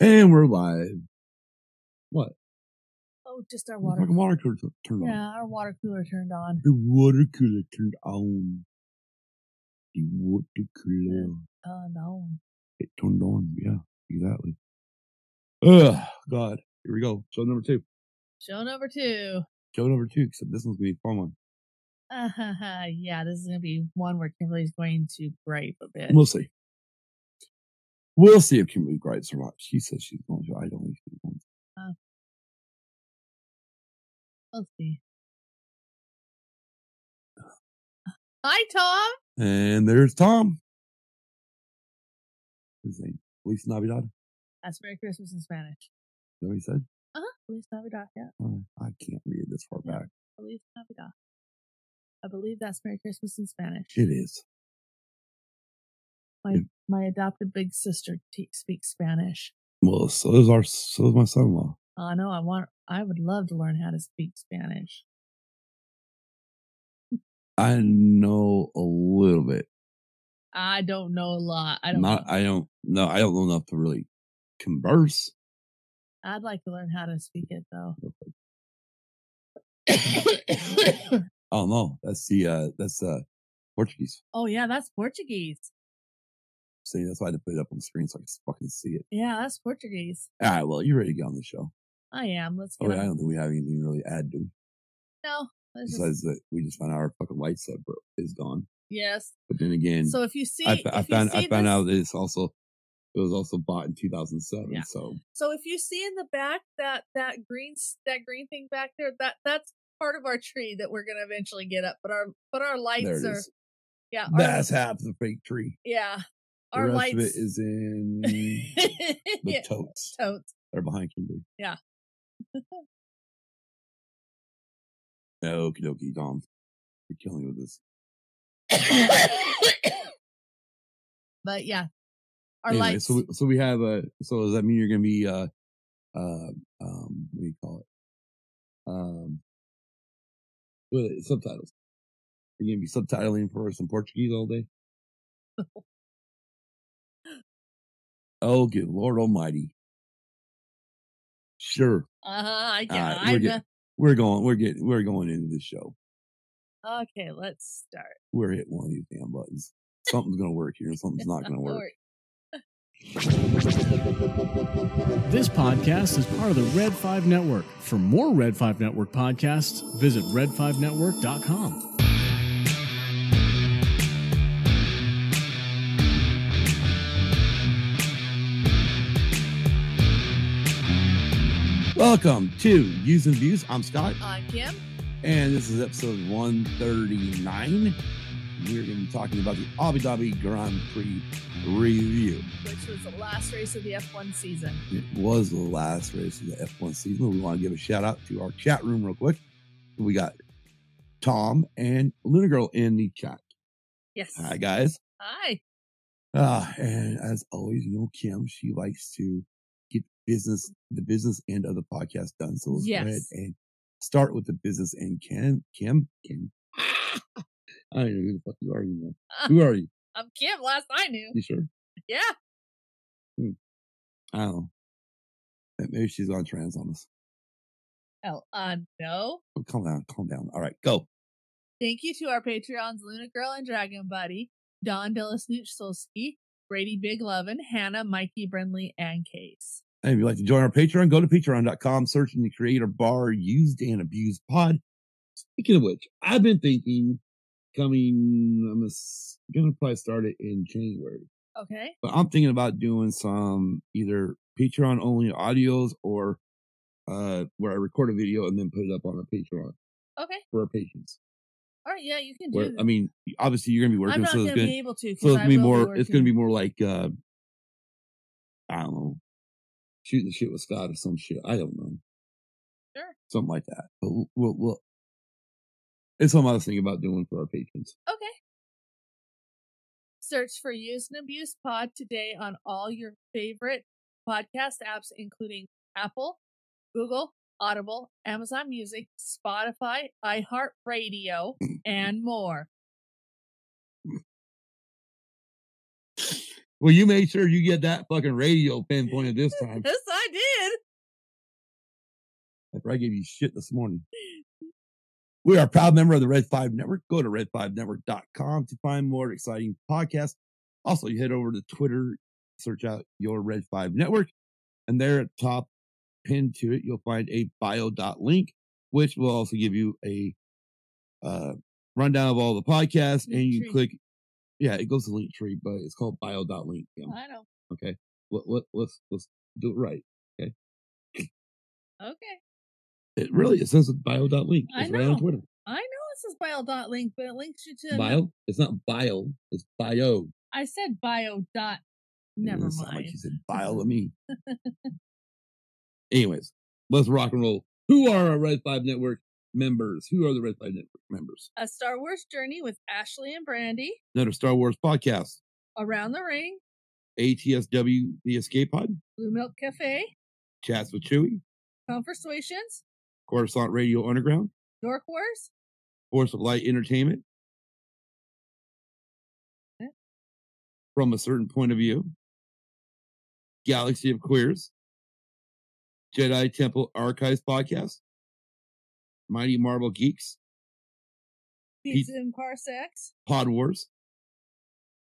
And we're live. What? Oh, just our water. fucking water cooler turned on. Yeah, our water cooler turned on. The water cooler turned on. The water cooler. Turned on. It turned on. Yeah, exactly. Ugh, God. Here we go. Show number two. Show number two. Show number two, except this one's going to be a fun one. Uh, yeah, this is gonna be one where Kimberly's going to gripe a bit. We'll see. We'll see if Kimberly gripes or not. She says she's going to. I don't think she's going to. We'll see. Hi, Tom. And there's Tom. His name. Feliz Navidad. Is That's Merry Christmas in Spanish. that what he said? Uh huh. Feliz Navidad. Yeah. Oh, I can't read this far Yeah. back. Feliz Navidad. I believe that's Merry Christmas in Spanish. It is. My. My adopted big sister te- speaks Spanish. Well, so does our, so does my son-in-law. I know. I want. I would love to learn how to speak Spanish. I know a little bit. I don't know a lot. I don't. Not, I don't, no, I don't know enough to really converse. I'd like to learn how to speak it though. Oh no, that's the, uh, that's, uh, Portuguese. oh yeah, that's Portuguese. See, that's why I had to put it up on the screen so I can fucking see it. Yeah, that's Portuguese. All right, well, you ready to get on the show? I am. Let's go. Oh, wait, I don't think we have anything to really add to. No. let's just- Besides that, we just found out our fucking light set bro- is gone. yes. But then again, So if you see, I, I found I found this- out that it's also it was also bought in 2007. Yeah. So So if you see in the back that that green that green thing back there, that that's part of our tree that we're gonna eventually get up. But our but our lights are is. yeah our, That's half the fake tree. yeah The our rest lights of it is in the yeah, totes. totes. They're behind Kimberly. Yeah. Okie dokie, Dom. You're killing me with this. but yeah, our anyway, lights. so we, so we have a. So does that mean you're gonna be uh uh um what do you call it? Um, what is it? subtitles. You're gonna be subtitling for us in Portuguese all day. Oh, good Lord Almighty! Sure, uh huh. I get. right, we're know. getting- we're going. We're getting. We're going into the show. Okay, let's start. We're hitting one of these damn buttons. Something's gonna work here, and something's not gonna work. This podcast is part of the Red 5 Network. For more Red 5 Network podcasts, visit red5network.com. Welcome to Views and Views. I'm Scott, I'm Kim. and this is episode 139. We're going to be talking about the Abu Dhabi Grand Prix review. which was the last race of the F1 season. It was the last race of the F1 season. We want to give a shout out to our chat room real quick. We got Tom and Luna Girl in the chat. Yes. Hi, guys. Hi. Ah, and as always, you know, Kim, she likes to business, the business end of the podcast done. So let's go ahead and start with the business end. Kim, Kim, Kim. I don't know who the fuck you are anymore. Who are you? I'm Kim. Last I knew. You sure? Yeah. I don't know. Maybe she's on trans on us. Oh, uh, no. Oh, calm down, calm down. All right, go. Thank you to our Patreons, Luna Girl and Dragon Buddy, Don Delasnooch Brady Big Lovin', Hannah, Mikey Brindley, and Case. And if you'd like to join our Patreon, go to patreon.com, search in the creator bar, used and abused pod. Speaking of which, I've been thinking coming, I'm gonna probably start it in January, Okay. but I'm thinking about doing some either Patreon only audios or uh where I record a video and then put it up on our Patreon Okay. for our patrons. All right. Yeah, you can do Where. I mean, obviously you're gonna be working, I'm not so going it's to gonna, be able to. so it's gonna be more, it's gonna be more like, uh, I don't know, shooting the shit with Scott or some shit. I don't know. Sure. something like that. But we'll, we'll, we'll it's something I was thinking about doing for our patrons. Okay. Search for Use and Abuse Pod today on all your favorite podcast apps, including Apple, Google, Audible, Amazon Music, Spotify, iHeartRadio, and more. Well, you made sure you get that fucking radio pinpointed this time. Yes, I did. After I gave you shit this morning. We are a proud member of the Red 5 Network. Go to red5network.com to find more exciting podcasts. Also, you head over to Twitter, search out your Red 5 Network, and there at the top, pinned to it, you'll find a bio dot link, which will also give you a uh, rundown of all the podcasts, and you click, yeah, it goes to Linktree, but it's called bio dot link. Yeah. I know. Okay, let, let, let's let's do it right. Okay. Okay. It really it says bio dot link. I It's right on know. Twitter. I know it says bio dot link, but it links you to Bio? It's not bio. It's bio. I said bio dot. Never sounded Like mind. you said bio to me. Anyways, let's rock and roll. Who are our Red Five Network members? Who are the Red Five Network members? A Star Wars journey with Ashley and Brandy. Another Star Wars podcast. Around the ring. ATSW The Escape Pod. Blue Milk Cafe. Chats with Chewy. Conversations. Coruscant Radio Underground. Dork Wars. Force of Light Entertainment. From a certain point of view. Galaxy of Queers. Jedi Temple Archives Podcast. Mighty Marvel Geeks. Pizza and Parsecs. Pod Wars.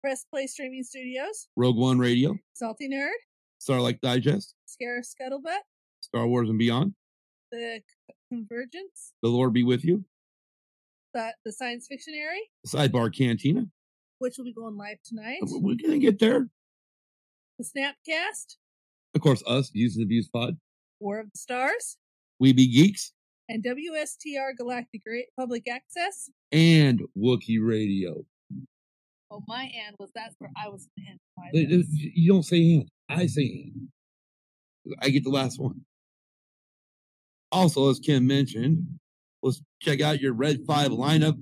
Press Play Streaming Studios. Rogue One Radio. Salty Nerd. Starlight Digest. Scarif Scuttlebutt. Star Wars and Beyond. The Convergence. The Lord be with you. The, the Science Fictionary, Sidebar Cantina. which will be going live tonight. Uh, we're gonna get there. The Snapcast. Of course, us, Views and Abuse Pod. War of the Stars. We Be Geeks. And WSTR Galactic Public Access. And Wookiee Radio. Oh, my and was that's where I was going to end my They- they- list. You don't say hand. I say hand. I get the last one. Also, as Kim mentioned, let's check out your Red 5 lineup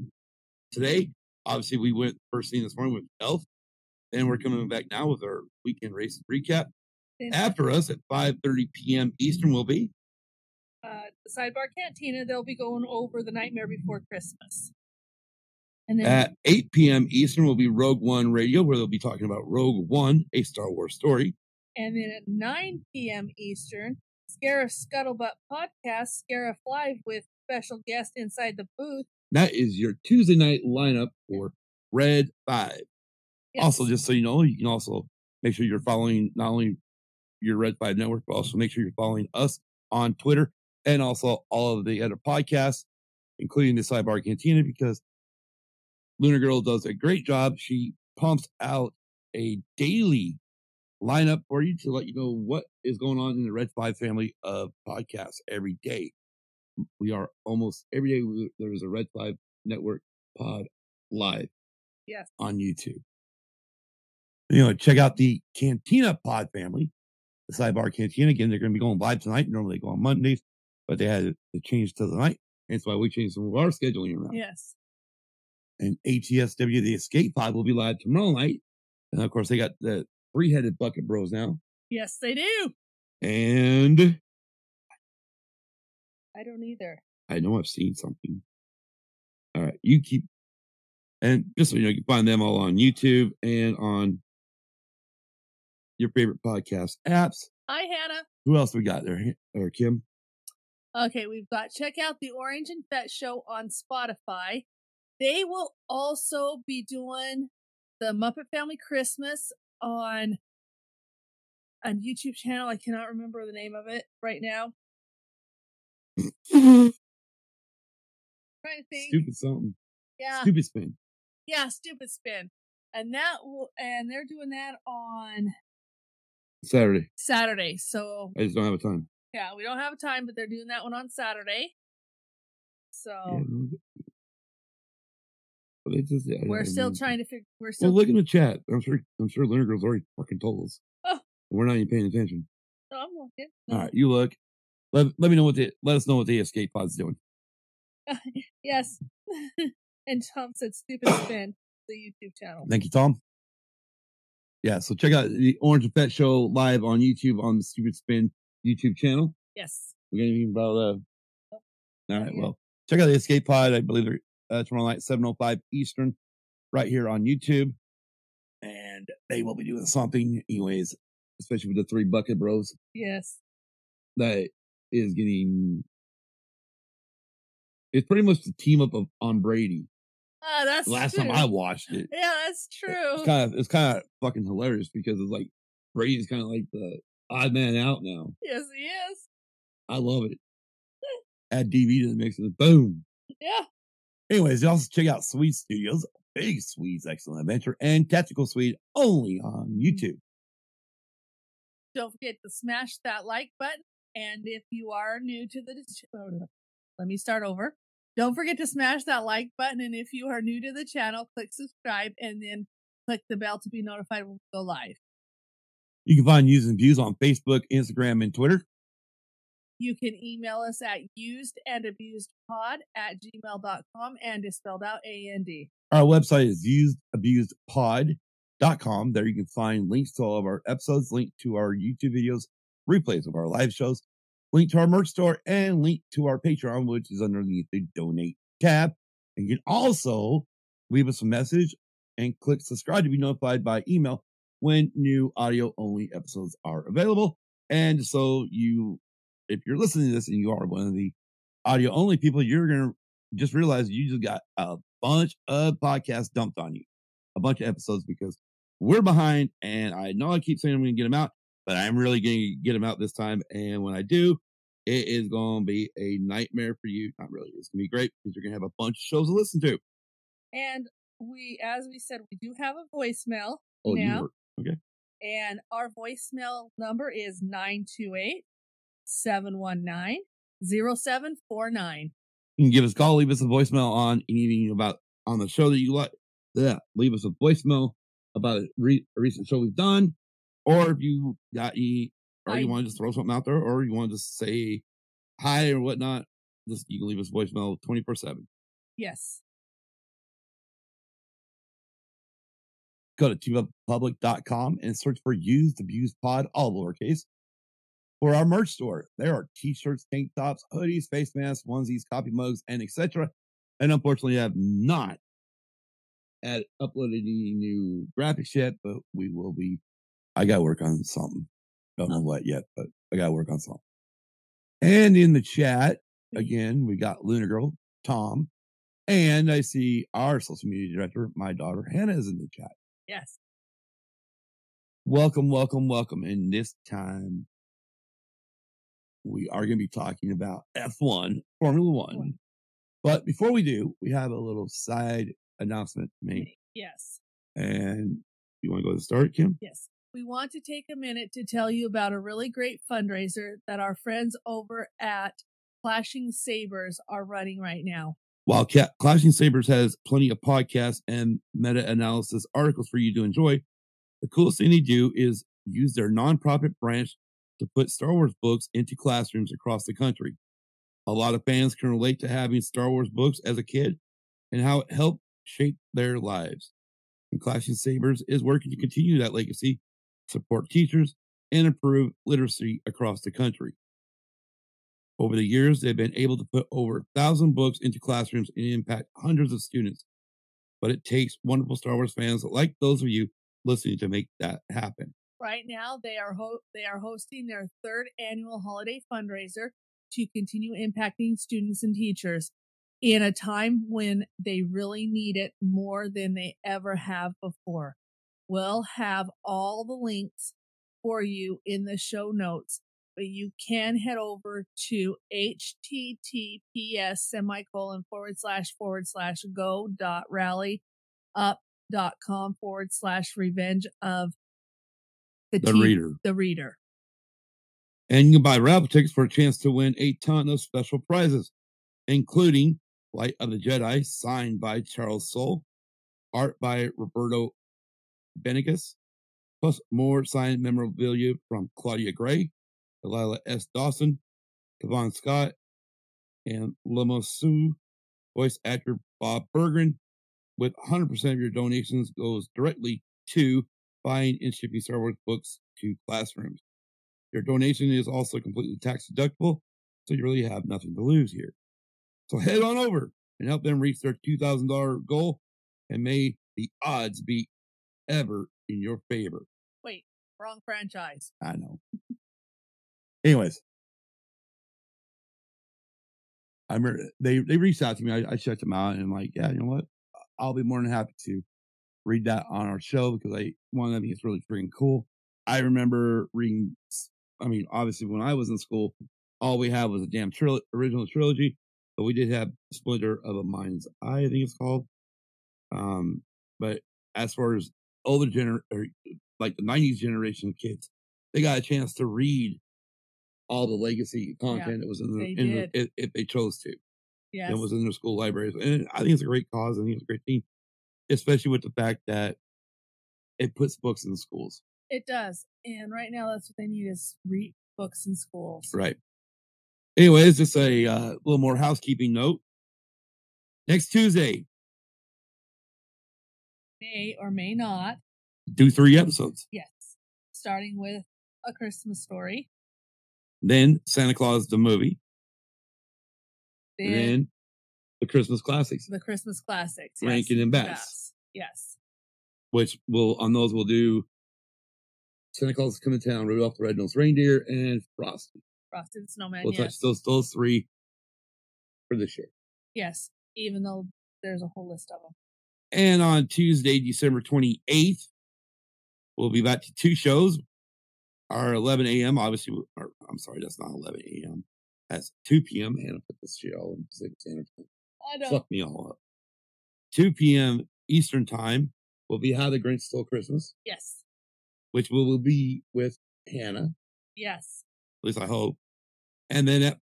today. Obviously, we went first thing this morning with Elf. And we're coming back now with our weekend race recap. After us at 5.30 p.m. Eastern will be uh, the Sidebar Cantina, they'll be going over The Nightmare Before Christmas. And then At 8 p.m. Eastern will be Rogue One Radio, where they'll be talking about Rogue One, a Star Wars story. And then at 9 p.m. Eastern, Scarif Scuttlebutt podcast, Scarif Live with special guest inside the booth. That is your Tuesday night lineup for Red 5. Also, just so you know, you can also make sure you're following not only your Red 5 network, but also make sure you're following us on Twitter and also all of the other podcasts, including the Sidebar Cantina, because Luna Girl does a great job. She pumps out a daily lineup for you to let you know what is going on in the Red 5 family of podcasts every day. We are almost every day there is a Red 5 network pod live yes. on YouTube. You know, check out the Cantina Pod family, the Sidebar Cantina. Again, they're going to be going live tonight. Normally they go on Mondays, but they had to change to the night. That's why we changed some of our scheduling around. Yes. And ATSW, the Escape Pod, will be live tomorrow night. And of course, they got the three headed bucket bros now. Yes, they do. And I don't either. I know I've seen something. All right, you keep, and just so you know, you can find them all on YouTube and on your favorite podcast apps. Hi, Hannah. Who else we got there? Or Kim? Okay, we've got check out the Orange and Fett show on Spotify. They will also be doing the Muppet Family Christmas on a YouTube channel. I cannot remember the name of it right now. Mm-hmm. trying to think. Stupid something. Yeah, Stupid spin. yeah, stupid spin. And that will, and they're doing that on Saturday. Saturday. So I just don't have a time. Yeah, we don't have time, but they're doing that one on Saturday. So Yeah, it's just, I- we're I still mean- trying uh, to figure. We're still Well, look in the chat. I'm sure. I'm sure Luna Girl's already fucking told us. Oh. We're not even paying attention. Oh, I'm looking. All right, you look. Let Let me know what the Let us know what the escape pod's doing. Yes. and Tom said stupid spin, the YouTube channel. Thank you, Tom. Yeah, so check out the Orange Fett Show live on YouTube on the Stupid Spin YouTube channel. Yes. We're gonna even about uh Nope. all right, well, check out the Escape Pod. I believe they're uh, tomorrow night, 705 Eastern, right here on YouTube. and they will be doing something, anyways. Especially with the three bucket bros Yes. that is getting. It's pretty much the team up of on Brady. Ah, that's Last true. time I watched it, Yeah, that's true. it's kind of it's kind of fucking hilarious because it's like Brady's kind of like the odd man out now. yes, he is. I love it. Add DV to the mix and boom. Yeah. Anyways, you also check out Swede Studios, Big Swede's Excellent Adventure, and Tactical Swede only on YouTube. Don't forget to smash that like button. And if you are new to the, oh, let me start over. Don't forget to smash that like button. And if you are new to the channel, click subscribe and then click the bell to be notified when we go live. You can find News and Views on Facebook, Instagram, and Twitter. You can email us at used and abused pod at gmail.com and is spelled out A N D. Our website is usedabusedpod.com. There you can find links to all of our episodes, link to our YouTube videos, replays of our live shows, link to our merch store, and link to our Patreon, which is underneath the donate tab. And you can also leave us a message and click subscribe to be notified by email when new audio only episodes are available. And so you, if you're listening to this and you are one of the audio only people, you're going to just realize you just got a bunch of podcasts dumped on you, a bunch of episodes because we're behind. And I know I keep saying I'm going to get them out, but I'm really going to get them out this time. And when I do, it is going to be a nightmare for you. Not really. It's going to be great because you're going to have a bunch of shows to listen to. And we, as we said, we do have a voicemail Oh, you now. were. Okay. And our voicemail number is 928 719 0749. You can give us a call, leave us a voicemail on anything about on the show that you like. Yeah, leave us a voicemail about a, re- a recent show we've done, or if you got any, or you want to just throw something out there, or you want to just say hi or whatnot. Just you can leave us voicemail twenty four seven. Yes. Go to teamuppublic.com and search for used abused pod, all lowercase. For our merch store, there are t-shirts, tank tops, hoodies, face masks, onesies, coffee mugs, and etc. And unfortunately, I have not uploaded any new graphics yet, but we will be. I got to work on something. Don't know what yet, but I got to work on something. And in the chat, again, we got Luna Girl, Tom, and I see our social media director, my daughter Hannah, is in the chat. Yes. Welcome, welcome, welcome. And this time, we are going to be talking about F1, Formula One. One. But before we do, we have a little side announcement to make. Yes. And you want to go to the start, Kim? Yes. We want to take a minute to tell you about a really great fundraiser that our friends over at Clashing Sabers are running right now. While Ca- Clashing Sabers has plenty of podcasts and meta analysis articles for you to enjoy, the coolest thing they do is use their nonprofit branch to put Star Wars books into classrooms across the country. A lot of fans can relate to having Star Wars books as a kid and how it helped shape their lives. And Clashing Sabers is working to continue that legacy, support teachers, and improve literacy across the country. Over the years, they've been able to put over a thousand books into classrooms and impact hundreds of students. But it takes wonderful Star Wars fans like those of you listening to make that happen. Right now, they are ho- they are hosting their third annual holiday fundraiser to continue impacting students and teachers in a time when they really need it more than they ever have before. We'll have all the links for you in the show notes, you can head over to https semicolon forward slash forward slash go dot rally up dot com forward slash revenge of the, The reader. the reader. And you can buy raffle tickets for a chance to win a ton of special prizes, including Light of the Jedi, signed by Charles Soule, art by Roberto Benegas, plus more signed memorabilia from Claudia Gray, Delilah S. Dawson, Cavan Scott, and Lamosu voice actor Bob Bergen. With 100% of your donations goes directly to buying and shipping Star Wars books to classrooms. Your donation is also completely tax deductible, so you really have nothing to lose here. So head on over and help them reach their $2,000 goal, and may the odds be ever in your favor. Wait, wrong franchise. I know. Anyways, I remember they they reached out to me. I, I checked them out and I'm like, yeah, you know what? I'll be more than happy to read that on our show because I one I think it's really freaking cool. I remember reading. I mean, obviously, when I was in school, all we had was a damn tril- original trilogy, but we did have Splinter of a Mind's Eye, I think it's called. Um, but as far as older gener or like the '90s generation of kids, they got a chance to read all the legacy content that was in the, in the if, if they chose to. Yes. It was in their school libraries. And I think it's a great cause. I think it's a great team, especially with the fact that it puts books in schools. It does. And right now, that's what they need is read books in schools. Right. Anyway, Anyways, just a uh, little more housekeeping note. Next Tuesday, May or may not. do three episodes. Yes. Starting with A Christmas Story. Then Santa Claus the movie. Then, then the Christmas classics, the Christmas classics. Yes. Rankin and Bass, Yes. Yes. which will on those we'll do Santa Claus is coming to town, Rudolph the Red-Nosed Reindeer, and Frosty. Frosted Snowman. We'll yes. touch those those three for this year. Yes. Even though there's a whole list of them. And on Tuesday, December 28th, we'll be back to two shows. Our 11 a.m., obviously, or, I'm sorry, that's not 11 a.m. That's 2 p.m. Hannah put this shit all in Pacific Standard Time. I know. Fuck me all up. 2 p.m. Eastern Time will be How the Grinch Stole Christmas, Yes. which will, will be with Hannah, Yes. at least I hope. And then at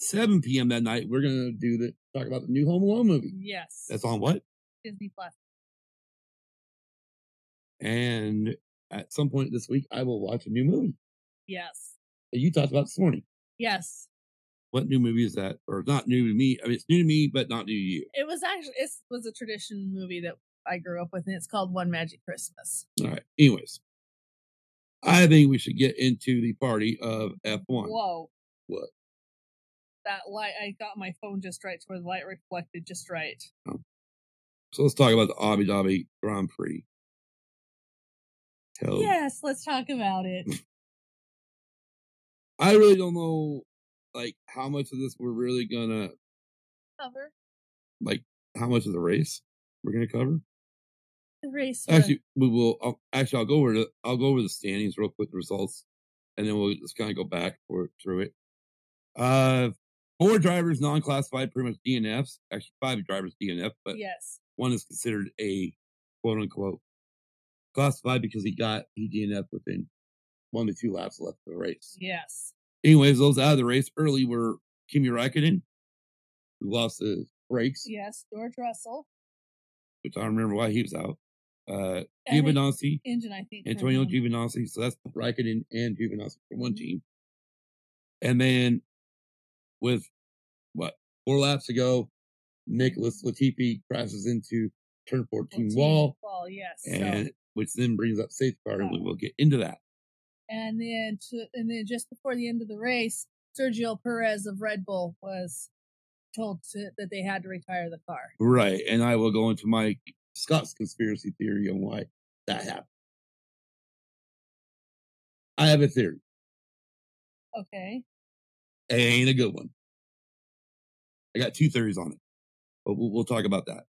7 p.m. that night, we're going to do the talk about the new Home Alone movie. Yes. That's on what? Disney Plus. And at some point this week, I will watch a new movie Yes. that you talked about this morning. Yes. What new movie is that? Or not new to me. I mean, it's new to me, but not new to you. It was actually it was a tradition movie that I grew up with, and it's called One Magic Christmas. All right. Anyways, I think we should get into the party of F1. Whoa. What? That light I got my phone just right to where the light reflected just right. Oh. So let's talk about the Abu Dhabi Grand Prix. Hell, Yes, let's talk about it. I really don't know, like, how much of this we're really gonna, Cover like, how much of the race we're gonna cover. the race. Actually, we will. I'll, actually, I'll go over the I'll go over the standings real quick, the results, and then we'll just kind of go back for through it. Uh, four drivers non-classified, pretty much DNFs. Actually, five drivers DNF, but yes. one is considered a quote unquote classified because he got he DNF within one to two laps left of the race. Yes. Anyways, those out of the race early were Kimi Raikkonen, who lost his brakes, Yes. George Russell. which I don't remember why he was out. Uh, Giovinazzi. Engine, I think. Antonio. Giovinazzi. So that's Raikkonen and Giovinazzi for Mm-hmm. one team. And then with what four laps ago, Nicholas Latifi crashes into turn 14 14 wall, Wall, yes. so- and which then brings up safety car, and we will get into that. and then to, and then just before the end of the race, Sergio Perez of Red Bull was told to, that they had to retire the car. Right. And I will go into my Scott's conspiracy theory on why that happened. I have a theory. Okay. It ain't a good one. I got two theories on it, but we'll, we'll talk about that.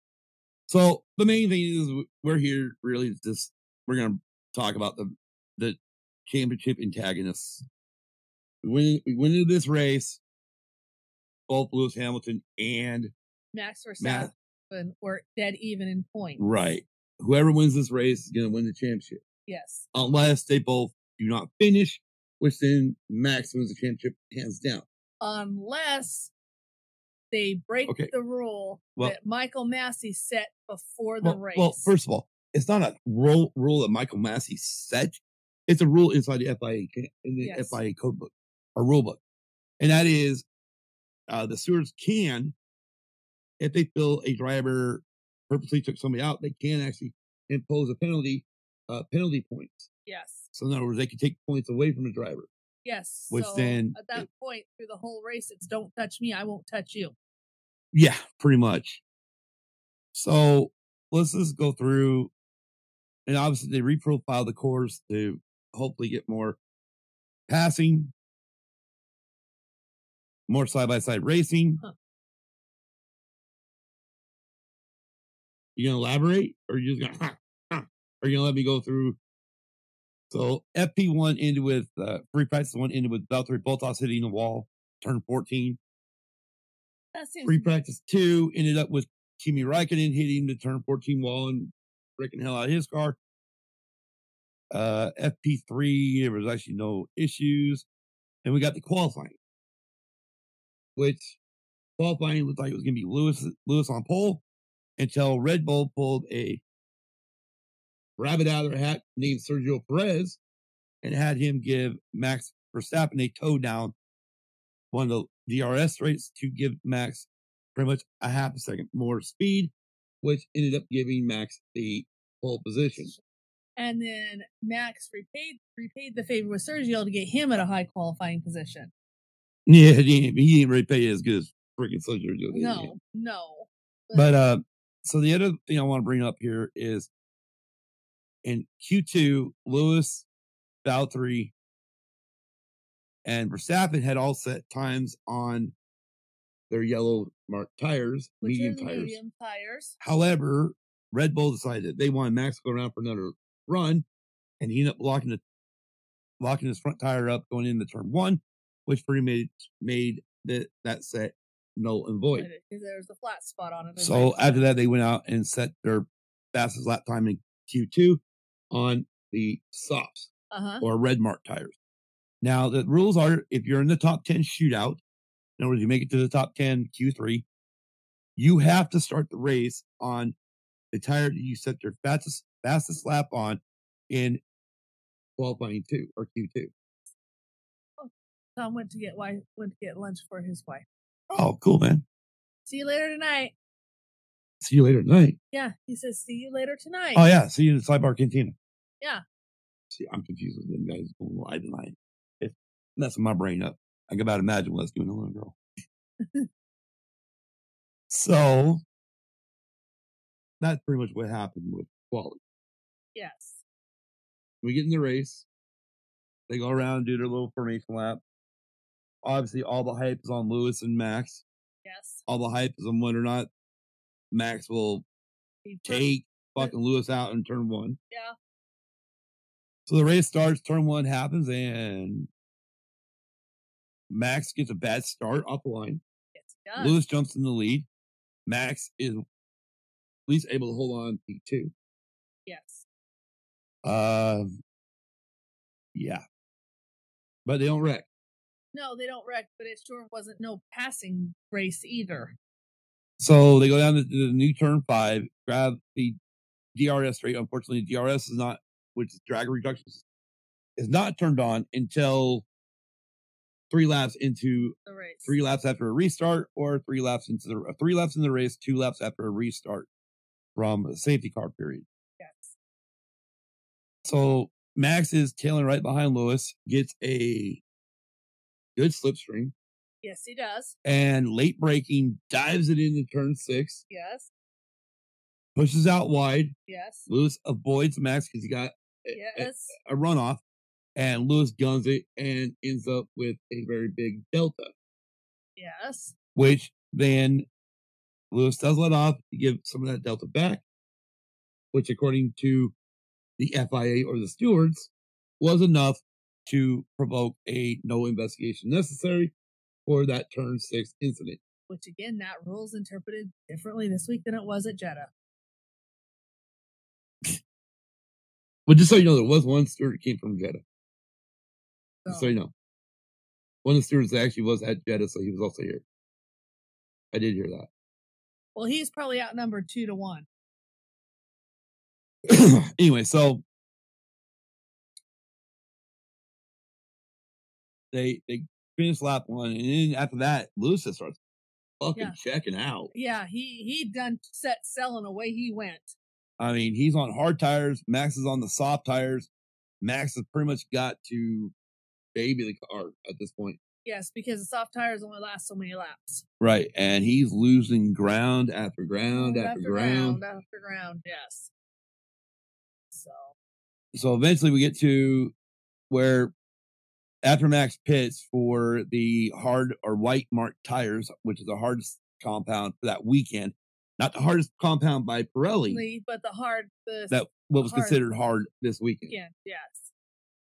So the main thing is we're here really just we're gonna talk about the the championship antagonists. We we win into this race. Both Lewis Hamilton and Max Matt. Verstappen were dead even in points. right, whoever wins this race is gonna win the championship, Yes. unless they both do not finish, which then Max wins the championship hands down. Unless they break Okay. the rule Well- that Michael Masi set before the well, race. well, first of all, it's not a rule rule that Michael Masi set. It's a rule inside the FIA in the Yes. FIA code book or rule book, and that is uh, the stewards can, if they feel a driver purposely took somebody out, they can actually impose a penalty, uh, penalty points. yes. So in other words, they can take points away from the driver. Yes. Which so then at that point through the whole race, it's don't touch me, I won't touch you. Yeah, pretty much. So let's just go through and obviously they reprofiled the course to hopefully get more passing, more side by side racing. Huh. You gonna elaborate, or you just gonna, or you gonna let me go through? So FP one ended with uh, free practice one ended with Valtteri Bottas hitting the wall, turn fourteen. Free practice two ended up with Kimi Raikkonen hitting the turn 14 wall and breaking hell out of his car. Uh, FP3, there was actually no issues. And we got the qualifying, which qualifying looked like it was going to be Lewis, Lewis on pole until Red Bull pulled a rabbit out of their hat named Sergio Perez and had him give Max Verstappen a tow down one of the DRS rates to give Max pretty much a half a second more speed, which ended up giving Max the pole position. and then Max repaid repaid the favor with Sergio to get him at a high qualifying position. Yeah, he didn't, he didn't really pay as good as freaking Sergio did. No, no. But uh, so the other thing I want to bring up here is in Q2, Lewis, Valtteri, and Verstappen had all set times on their yellow marked tires, which medium tires. medium tires. However, Red Bull decided they wanted Max to go around for another run, and he ended up locking the locking his front tire up going into turn one, which pretty made made that that set null and void. Because there's a flat spot on it. So after that, they went out and set their fastest lap time in Q2 on the softs uh huh. or red mark tires. Now the rules are if you're in the top 10 shootout, in other words, you make it to the top 10 Q3, you have to start the race on the tire that you set your fastest fastest lap on in qualifying two or Q2. Tom went to get wife went to get lunch for his wife. Oh, cool, man. See you later tonight. See you later tonight. Yeah, he says see you later tonight. Oh yeah, see you in the sidebar cantina. Yeah. See, I'm confused with them guys going live tonight. Messing my brain up. I can about imagine what it's doing to a little girl. so that's pretty much what happened with quality. Yes. We get in the race. They go around and do their little formation lap. Obviously, all the hype is on Lewis and Max. Yes. All the hype is on whether or not Max will take fucking Lewis out in turn one. Yeah. So the race starts, turn one happens, and Max gets a bad start off the line. Yes. Lewis jumps in the lead. Max is at least able to hold on to two. Yes. Um, yeah, but they don't wreck. No, they don't wreck, but it sure wasn't no passing race either. So they go down to the new turn five, grab the DRS rate. Unfortunately, DRS is not, which is drag reduction, is not turned on until three laps into The race. three laps after a restart, or three laps into the uh, three laps in the race, two laps after a restart from a safety car period. Yes. So Max is tailing right behind Lewis, gets a good slipstream, Yes, he does. and late braking dives it into turn six, Yes. pushes out wide. Yes. Lewis avoids Max because he got a, a- a runoff, and Lewis guns it and ends up with a very big delta, Yes. which then Lewis does let off to give some of that delta back, which according to the FIA or the stewards was enough to provoke a no investigation necessary for that turn six incident. Which again, that rule's interpreted differently this week than it was at Jeddah. But just so you know, there was one steward that came from Jeddah. Just so you know. One of the students actually was at Jeddah, so he was also here. I did hear that. well, he's probably outnumbered two to one. anyway, so they they finish lap one, and then after that, Lewis starts fucking Yeah. checking out. Yeah, he he done set selling away he went. I mean, he's on hard tires. Max is on the soft tires. Max has pretty much got to baby the car at this point. Yes, because the soft tires only last so many laps. Right. And he's losing ground after ground Round after, ground. after ground. Yes. So so eventually we get to where after Max pits for the hard or white marked tires, which is the hardest compound for that weekend, not the hardest compound by Pirelli, But the hard, the that what was hard. considered hard this weekend. yeah, yes.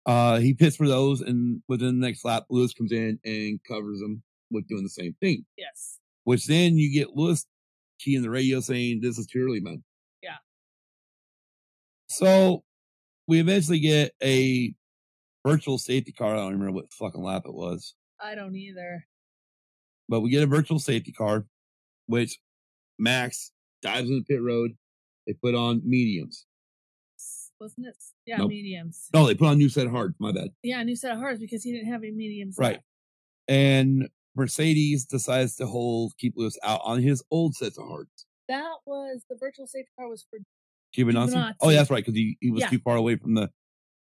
Uh, he pits for those, and within the next lap, Lewis comes in and covers him with doing the same thing. Yes. Which then you get Lewis keying the radio saying, "This is too early, man." Yeah. So we eventually get a virtual safety car. I don't remember what fucking lap it was, I don't either. but we get a virtual safety car, which Max dives in the pit road. They put on mediums. Wasn't it? Yeah, Nope. mediums. No, they put on new set of hard. My bad. Yeah, a new set of hards because he didn't have any mediums. Right. left. And Mercedes decides to hold keep Lewis out on his old sets of hards. That was the virtual safety car was for, Giovinazzi? Oh, yeah, that's right, because he, he was Yeah. too far away from the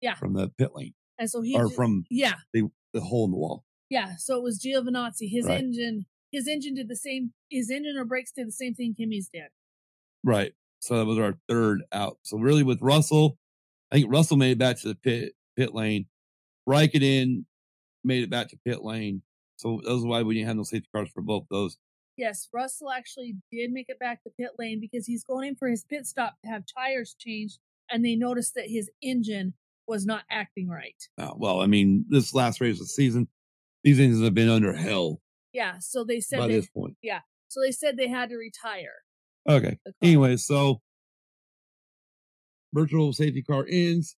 Yeah. from the pit lane and so he or ju- from yeah, the, the hole in the wall. yeah. So it was Giovinazzi. His Right. engine, his engine did the same. His engine or brakes did the same thing Kimi's did. Right. So that was our third out. So really with Russell, I think Russell made it back to the pit pit lane. Raikkonen made it back to pit lane. So that was why we didn't have no safety cars for both those. Yes, Russell actually did make it back to pit lane because he's going in for his pit stop to have tires changed, and they noticed that his engine was not acting right. Uh, well, I mean, this last race of the season, these engines have been under hell Yeah, so they said by they, this point. Yeah, so they said they had to retire Okay. the. Anyway, so virtual safety car ends.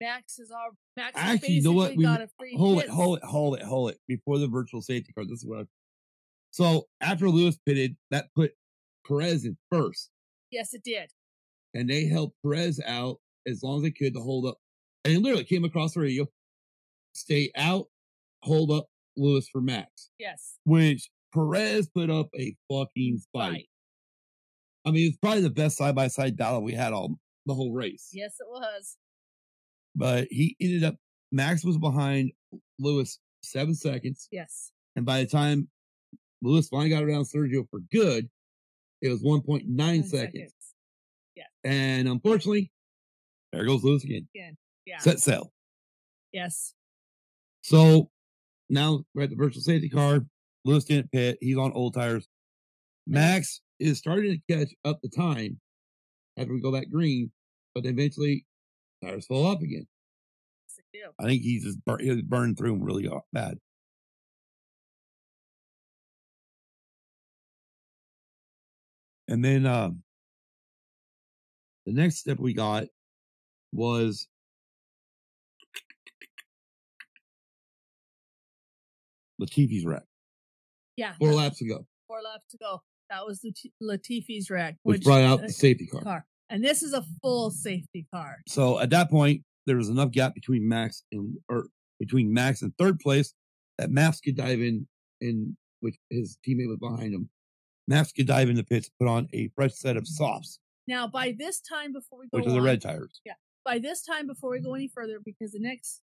Max is all Max Actually, you know what? We- got a free hold it, hold it, hold it, hold it. Before the virtual safety car, this is what I. So after Lewis pitted, that put Perez in first, Yes, it did. and they helped Perez out as long as they could to hold up. And it literally came across the radio, stay out, hold up Lewis for Max, Yes. which Perez put up a fucking fight. Right. I mean, it's probably the best side by side battle we had all the whole race. Yes, it was. But he ended up Max was behind Lewis seven seconds. Yes. And by the time Lewis finally got around Sergio for good, it was 1.9 Nine seconds. And unfortunately, there goes Lewis again. again. Yeah. Set sail. Yes. So now we're at the virtual safety car. Lewis didn't pit. He's on old tires. Max is starting to catch up the time after we go back green, but eventually tires fall off again. Yes, it do. I think he's just bur- he was burned through them really bad. And then um, the next step we got was Latifi's wreck Yeah. four laps ago, Four laps to go. That was Lat- Latifi's wreck, which brought out uh, the safety car. car. And this is a full safety car. So at that point, there was enough gap between Max and or between Max and third place that Max could dive in, in which his teammate was behind him. Max could dive in the pits, put on a fresh set of softs, Now, by this time, before we go which are the red tires. Yeah. by this time, before we go any further, because the next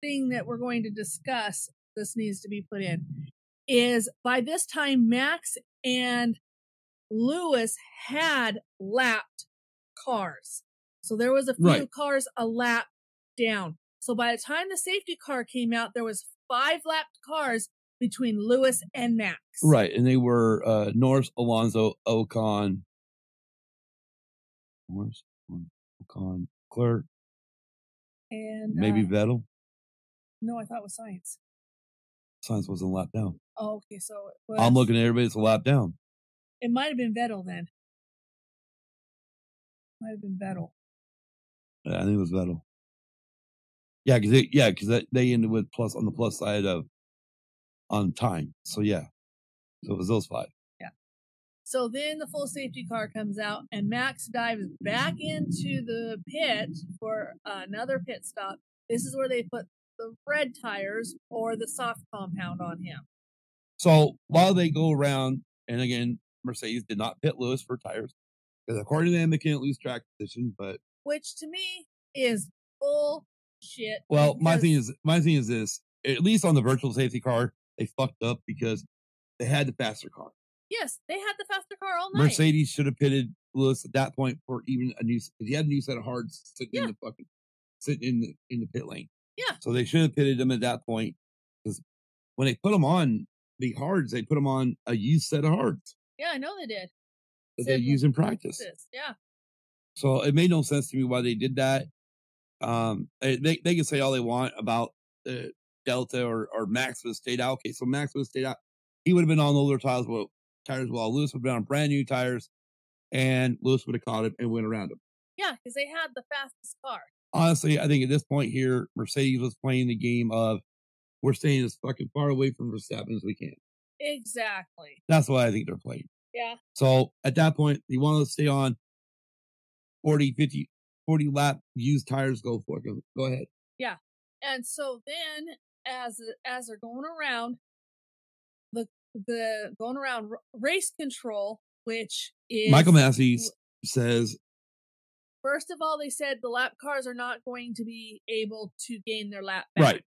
thing that we're going to discuss, this needs to be put in, is by this time, Max and Lewis had lapped cars. So there was a few Right. cars a lap down. So by the time the safety car came out, there was five lapped cars between Lewis and Max. Right, and they were uh, Norris, Alonso, Ocon, Norris, Ocon, Clerk, And maybe uh, Vettel. no, I thought it was Sainz. Sainz wasn't lap down. Oh, okay. So was, I'm looking at everybody that's a lap down. It might have been Vettel then. Might have been Vettel. Yeah, I think it was Vettel. Yeah, because they, yeah, because they ended with plus on the plus side of on time. So yeah, so it was those five. Yeah. So then the full safety car comes out, and Max dives back into the pit for another pit stop. This is where they put the red tires or the soft compound on him. So while they go around, and again, Mercedes did not pit Lewis for tires because according to them, they can't lose track position. But Which to me is bullshit. well, my thing is my thing is this: at least on the virtual safety car, they fucked up because they had the faster car. Yes, they had the faster car all night. Mercedes should have pitted Lewis at that point for even a new. He had a new set of hards sitting Yeah. in the fucking sitting in the in the pit lane. Yeah. So they should have pitted him at that point because when they put him on the hards, they put him on a used set of hards Yeah, I know they did. that they use in practice. Yeah. So it made no sense to me why they did that. Um, eh, they they can say all they want about uh, Delta or or Max would have stayed out. Okay, so Max would have stayed out. He would have been on older tires. Well, tires. While Lewis would have been on brand new tires, and Lewis would have caught him and went around him. Yeah, because they had the fastest car. Honestly, I think at this point here, Mercedes was playing the game of we're staying as fucking far away from Verstappen as we can. Exactly. That's what I think they're playing. Yeah. So at that point, you want to stay on 40, 50, 40 lap used tires, go for it. Go, ahead. Yeah. And so then, as as they're going around, the the going around race control, which is Michael Masi s- says, First of all, they said the lap cars are not going to be able to gain their lap back. right,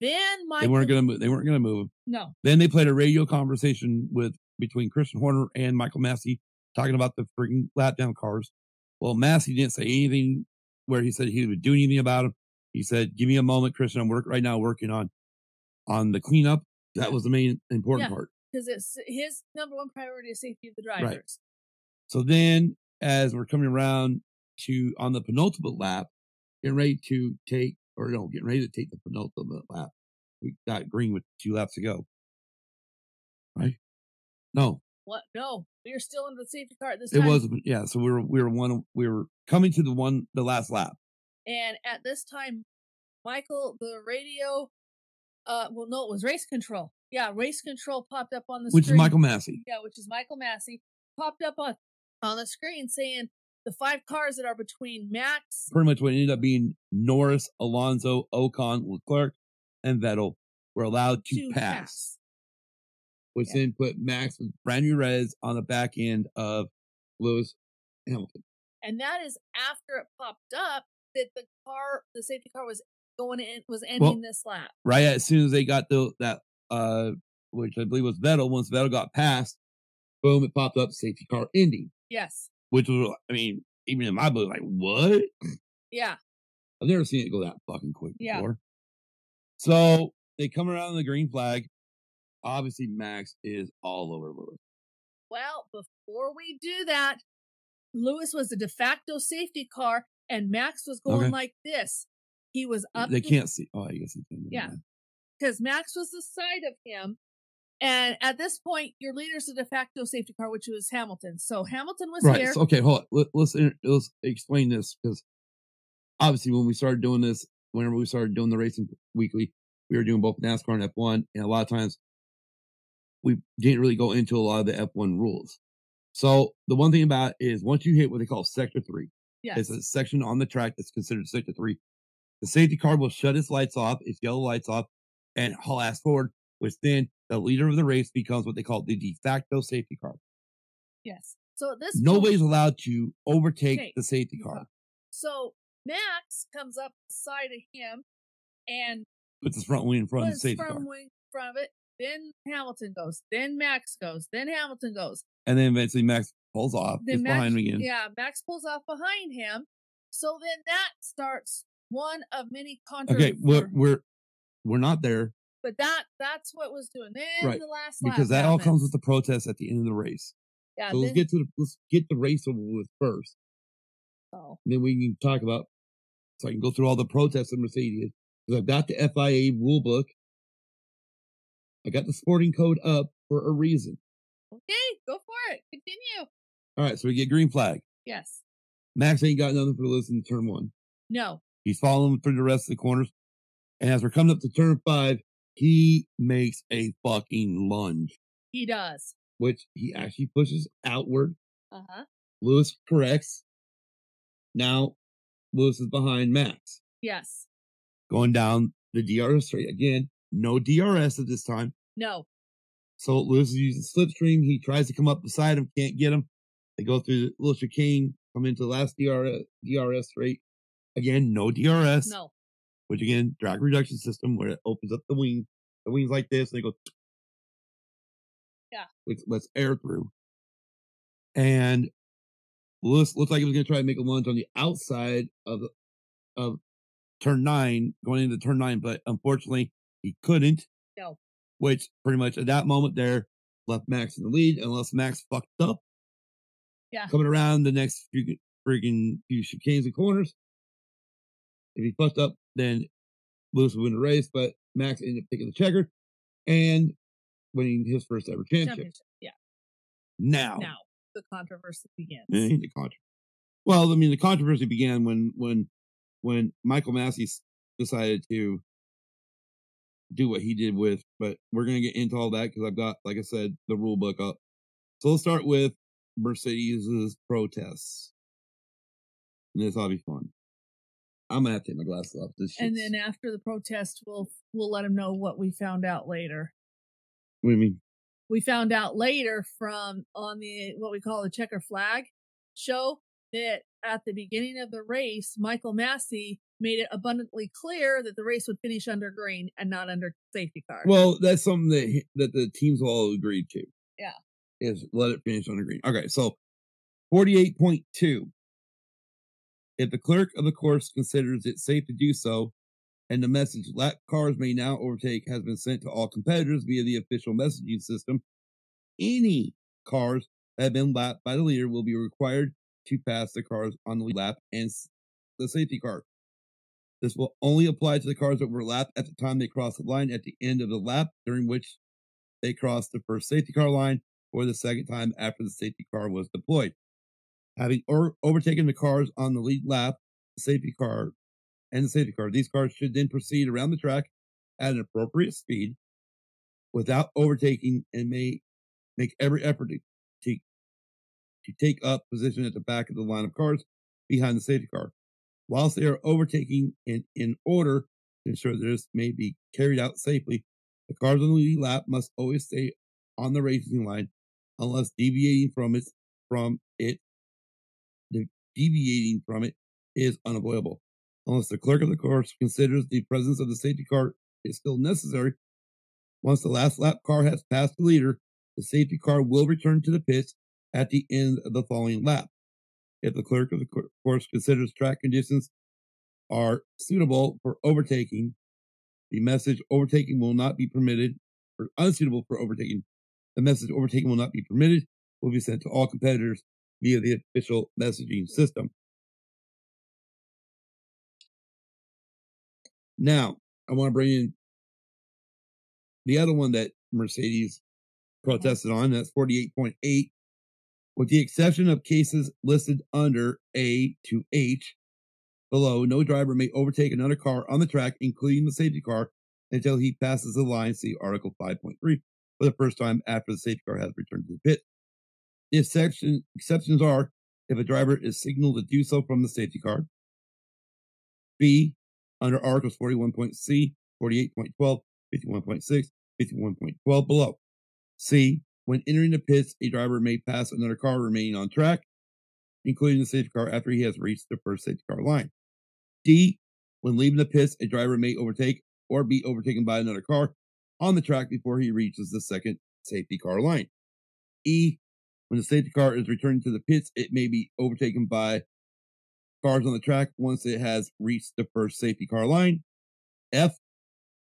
Then Michael, they weren't going to move. They weren't going to move. no, Then they played a radio conversation with between Christian Horner and Michael Masi talking about the freaking lap down cars. Well, Masi didn't say anything where he said he would do anything about them. He said, "Give me a moment, Christian. I'm work right now working on on the cleanup." That was the main important Yeah. part. because it's his number one priority is safety of the drivers. So then, as we're coming around to on the penultimate lap, getting ready to take, or no, getting ready to take the penultimate lap, we got green with two laps to go. Right? No, What? No, we are still in the safety car at this it time. It was yeah. So we were we were one we were coming to the one the last lap. And at this time, Michael, the radio, uh, well, no, it was race control. Yeah, race control popped up on the Which is. Michael Masi. Yeah, which is Michael Masi, popped up on on the screen saying the five cars that are between Max. Pretty much what ended up being Norris, Alonso, Ocon, Leclerc, and Vettel were allowed to, To pass, pass. which Yeah. then put Max with brand new Reds on the back end of Lewis Hamilton. And that is after it popped up that the car, the safety car was going in, was ending this lap. right as soon as they got the that uh which I believe was Vettel, once Vettel got past, boom, it popped up safety car ending. Yes. Which was I mean, even in my book, like, what? Yeah. I've never seen it go that fucking quick Yeah. before. So they come around the green flag. Obviously, Max is all over Lewis. Well, before we do that, Lewis was the de facto safety car and Max was going Okay. like this. He was up they can't see. Oh, I guess they can. Yeah. because Max was the side of him. And at this point, your leader's the de facto safety car, which was Hamilton. So Hamilton was Right. here. So, okay, hold on. Let, let's let's explain this because obviously when we started doing this, whenever we started doing the racing weekly, we were doing both NASCAR and F1, and a lot of times we didn't really go into a lot of the F1 rules. So the one thing about it is once you hit what they call sector three, yes. it's a section on the track that's considered sector three. The safety car will shut its lights off, its yellow lights off, and haul ass forward, which then the leader of the race becomes what they call the de facto safety car. yes. So at this point- Nobody's allowed to overtake Okay. the safety car. So Max comes up the side of him and Puts his front wing in front of the safety front car. wing in front of it. Then Hamilton goes. Then Max goes. Then Hamilton goes. And then eventually Max pulls off, Then Max, behind him again. Yeah, Max pulls off behind him. So then that starts one of many Okay, controversies. we're, we're we're not there but that that's what was doing. Then Right, the last lap because that all comes with the protest at the end of the race. Yeah, So let's get to the let's get the race over with first. oh, And then we can talk about so I can go through all the protests of Mercedes. Because I've got the FIA rule book. I got the sporting code up for a reason. okay, go for it. Continue. All right, so we get green flag. Yes. Max ain't got nothing for the listen to turn one. No. He's following through the rest of the corners. And as we're coming up to turn five, he makes a fucking lunge, He does. which he actually pushes outward. Uh huh. Lewis corrects. Now Lewis is behind Max Yes. going down the DRS straight. Again, no DRS at this time. No. So Lewis is using slipstream. He tries to come up beside him, can't get him. They go through the little chicane, come into the last DRS, DRS straight. Again, no DRS. No. Which again, drag reduction system where it opens up the wing, the wings like this, and they go. Yeah. Which lets air through. And Lewis looked like he was going to try to make a lunge on the outside of of turn nine, going into turn nine, but unfortunately he couldn't. No. Which pretty much at that moment there left Max in the lead, unless Max fucked up. Yeah. Coming around the next few freaking few chicanes and corners. If he fucked up, then Lewis would win the race, but Max ended up taking the checker and winning his first ever championship. Championship. Yeah. Now, Now the controversy begins. Eh, the contro- Well, I mean, the controversy began when when when Michael Masi decided to do what he did with. But we're gonna get into all that because I've got, like I said, the rule book up. So let's start with Mercedes' protests. And this ought to be fun. I'm gonna have to take my glasses off. This And then after the protest, we'll we'll let him know what we found out later. what do you mean? We found out later from on the what we call the checker flag show that at the beginning of the race, Michael Masi made it abundantly clear that the race would finish under green and not under safety car. Well, that's something that he- that the teams all agreed to. Yeah. Is let it finish on the green. Okay, so forty-eight point two. If the clerk of the course considers it safe to do so, and the message lap cars may now overtake has been sent to all competitors via the official messaging system, any cars that have been lapped by the leader will be required to pass the cars on the lap and the safety car. This will only apply to the cars that were lapped at the time they crossed the line at the end of the lap, during which they crossed the first safety car line, or the second time after the safety car was deployed. Having or- overtaken the cars on the lead lap, the safety car, and the safety car, these cars should then proceed around the track at an appropriate speed without overtaking and may make every effort to take, to take up position at the back of the line of cars behind the safety car. Whilst they are overtaking in, in order to ensure that this may be carried out safely, the cars on the lead lap must always stay on the racing line unless deviating from it from it deviating from it is unavoidable. Unless the clerk of the course considers the presence of the safety car is still necessary. Once the last lap car has passed the leader, the safety car will return to the pits at the end of the following lap if the clerk of the course considers track conditions are suitable for overtaking, the message overtaking will not be permitted or unsuitable for overtaking. The message overtaking will not be permitted will be sent to all competitors via the official messaging system. Now, I want to bring in the other one that Mercedes protested on. That's 48.8 with the exception of cases listed under A to H below, no driver may overtake another car on the track, including the safety car, until he passes the line. See Article 5.3 for the first time after the safety car has returned to the pit. The exception, exceptions are if a driver is signaled to do so from the safety car. B, under Articles 41.C, 48.12, 51.6, 51.12 below. C, when entering the pits, a driver may pass another car remaining on track, including the safety car after he has reached the first safety car line. D, when leaving the pits, a driver may overtake or be overtaken by another car on the track before he reaches the second safety car line. E, when the safety car is returning to the pits, it may be overtaken by cars on the track once it has reached the first safety car line. F,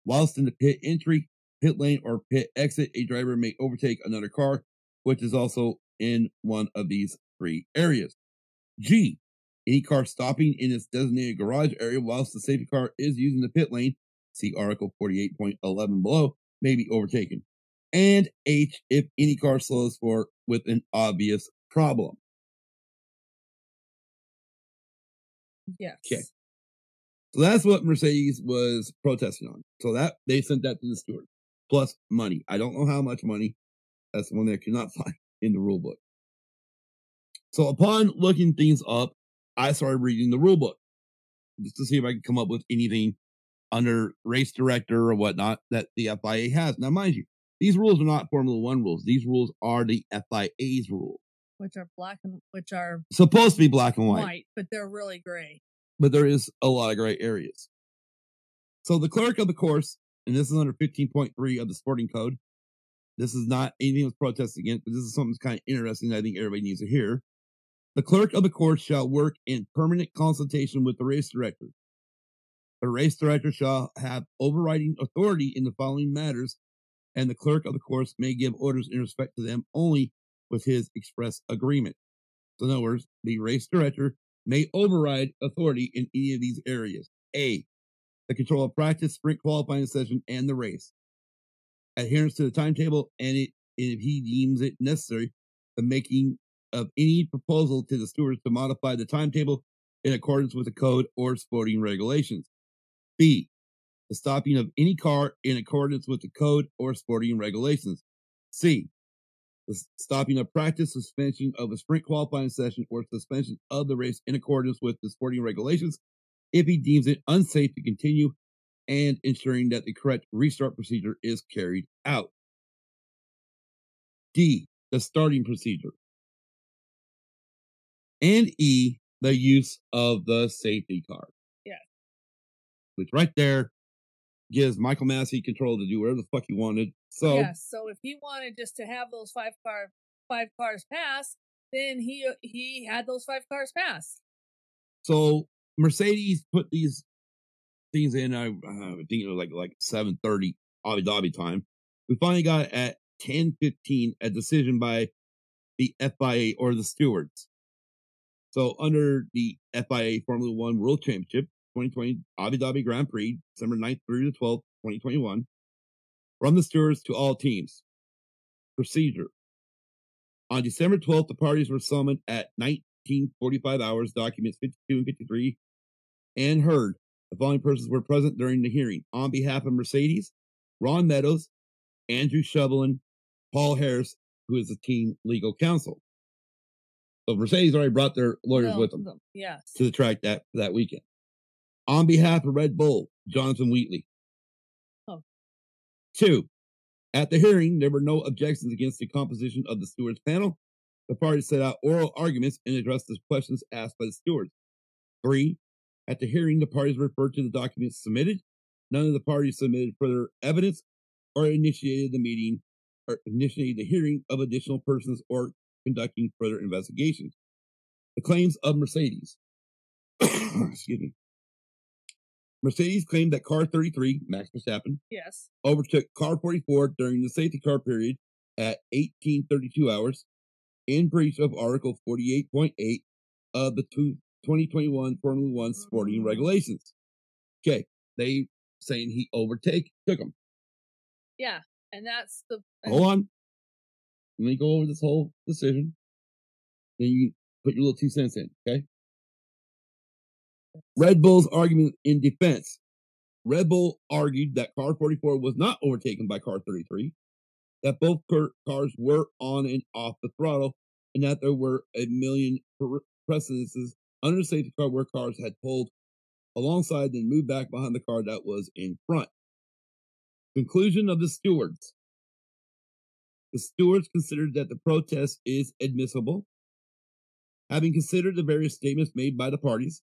whilst in the pit entry, pit lane, or pit exit, a driver may overtake another car, which is also in one of these three areas. G, any car stopping in its designated garage area whilst the safety car is using the pit lane, see Article 48.11 below, may be overtaken. And H, if any car slows for with an obvious problem. yes. Okay. So that's what Mercedes was protesting on. So that they sent that to the steward. Plus money. I don't know how much money. That's the one that I cannot find in the rule book. So upon looking things up, I started reading the rule book just to see if I could come up with anything under race director or whatnot that the FIA has. Now, mind you, these rules are not Formula One rules. These rules are the FIA's rules. Which are black and which are Supposed to be black and white. white, but they're really gray. but there is a lot of gray areas. So the clerk of the course, and this is under 15.3 of the sporting code, this is not anything was protested against, but this is something that's kind of interesting that I think everybody needs to hear. The clerk of the course shall work in permanent consultation with the race director. The race director shall have overriding authority in the following matters, and the clerk of the course may give orders in respect to them only with his express agreement. So, in other words, the race director may override authority in any of these areas. A. The control of practice, sprint qualifying session, and the race. Adherence to the timetable, and, it, and if he deems it necessary, the making of any proposal to the stewards to modify the timetable in accordance with the code or sporting regulations. B. The stopping of any car in accordance with the code or sporting regulations. C. The stopping of practice, suspension of a sprint qualifying session, or suspension of the race in accordance with the sporting regulations if he deems it unsafe to continue and ensuring that the correct restart procedure is carried out. D. The starting procedure. And E. The use of the safety car. Yeah. Which right there gives Michael Masi control to do whatever the fuck he wanted. So yes. So if he wanted just to have those five car five cars pass, then he he had those five cars pass. So Mercedes put these things in. I, uh, I think it was like like seven thirty Abu Dhabi time. We finally got at ten fifteen a decision by the FIA or the stewards. So under the FIA Formula One World Championship 2020 Abu Dhabi Grand Prix, December 9th through the 12th, 2021, from the stewards to all teams. Procedure. On December 12th, the parties were summoned at 1945 hours, documents 52 and 53, and heard. The following persons were present during the hearing. On behalf of Mercedes, Ron Meadows, Andrew Shovlin, Paul Harris, who is the team legal counsel. So Mercedes already brought their lawyers No, with them Yes. to the track that that weekend. On behalf of Red Bull, Jonathan Wheatley. Oh. Two, at the hearing, there were no objections against the composition of the stewards panel. The parties set out oral arguments and addressed the questions asked by the stewards. Three, at the hearing, the parties referred to the documents submitted. None of the parties submitted further evidence or initiated the meeting or initiated the hearing of additional persons or conducting further investigations. The claims of Mercedes. Excuse me. Mercedes claimed that car 33, Max Verstappen, Yes. overtook car 44 during the safety car period at 1832 hours in breach of Article 48.8 of the 2021 Formula One sporting Mhm. regulations. Okay, they saying he overtake took him. Yeah. And that's the Hold on. Let me go over this whole decision. Then you put your little two cents in, okay? Red Bull's argument in defense. Red Bull argued that car 44 was not overtaken by car 33, that both cars were on and off the throttle, and that there were a million precedences under the safety car where cars had pulled alongside and moved back behind the car that was in front. Conclusion of the stewards. The stewards considered that the protest is admissible. Having considered the various statements made by the parties,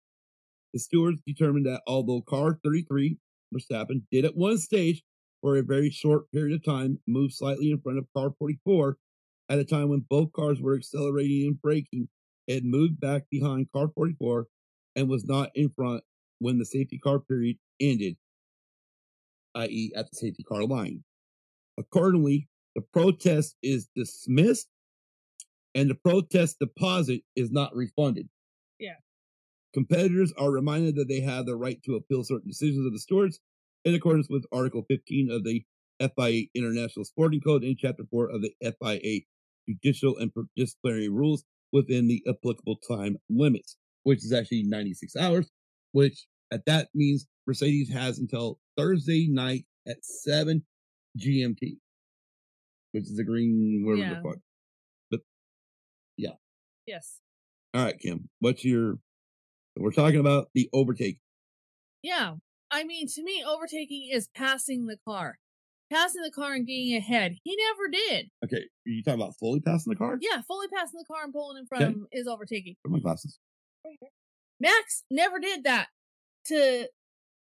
the stewards determined that although car 33, Verstappen, did at one stage for a very short period of time move slightly in front of car 44, at a time when both cars were accelerating and braking, it moved back behind car 44 and was not in front when the safety car period ended, i.e., at the safety car line. Accordingly, the protest is dismissed and the protest deposit is not refunded. Competitors are reminded that they have the right to appeal certain decisions of the stewards in accordance with Article 15 of the FIA International Sporting Code and Chapter 4 of the FIA Judicial and Disciplinary Rules within the applicable time limits, which is actually 96 hours, which at that means Mercedes has until Thursday night at 7 GMT, which is the green, whatever Yeah. the fuck. But yeah. Yes. All right, Kim, what's your? We're talking about the overtake. Yeah. I mean, to me, overtaking is passing the car. Passing the car and getting ahead. He never did. Okay, are you talking about fully passing the car? Yeah, fully passing the car and pulling in front Okay. of him is overtaking. My glasses. Max never did that to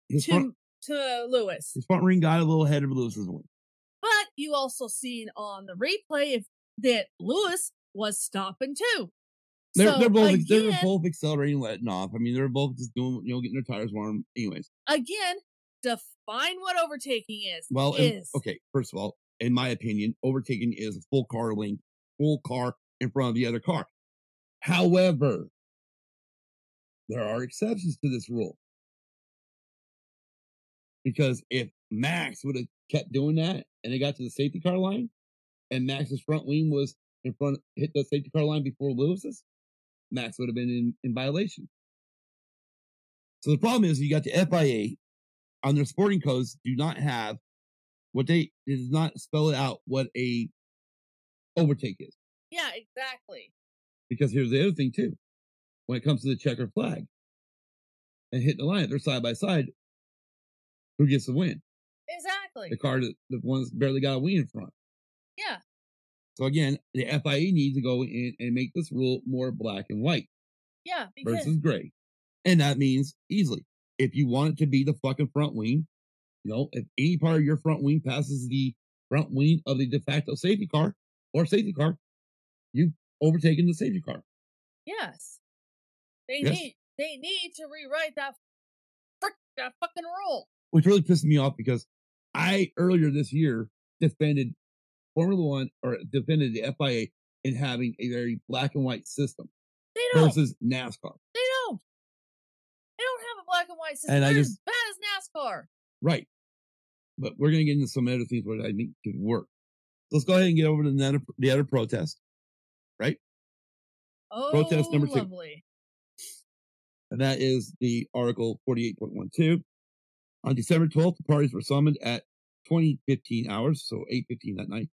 His to front, to Lewis. his front ring got a little ahead of Lewis's wing. But you also seen on the replay if that Lewis was stopping too. They're, so they're both again, they're both accelerating, letting off. I mean, they're both just doing you know getting their tires warm. Anyways, again, define what overtaking is. well, and- is okay. First of all, in my opinion, overtaking is a full car length, full car in front of the other car. However, there are exceptions to this rule because if Max would have kept doing that and it got to the safety car line, and Max's front wing was in front, hit the safety car line before Lewis's, Max would have been in, in violation. So the problem is you got the FIA on their sporting codes do not have what they it does not spell it out what a overtake is. yeah, exactly. Because here's the other thing too. When it comes to the checker flag and hitting the line, they're side by side, who gets the win? Exactly. The car that the ones barely got a wing in front. Yeah. So again, the FIA needs to go in and make this rule more black and white Yeah. Because versus gray. And that means easily. If you want it to be the fucking front wing, you know, if any part of your front wing passes the front wing of the de facto safety car or safety car, you've overtaken the safety car. yes. They Yes. need they need to rewrite that frick that fucking rule. which really pissed me off because I earlier this year defended Formula One or defended the FIA in having a very black and white system They don't versus NASCAR. they don't. They don't have a black and white system. And I They're just- as bad as NASCAR. Right. But we're gonna get into some other things where I think could work. Let's go ahead and get over to the other, the other protest, right? Oh Protest number two. lovely. and that is the Article 48.12. On December 12th, the parties were summoned at 2015 hours, so 8.15 that night.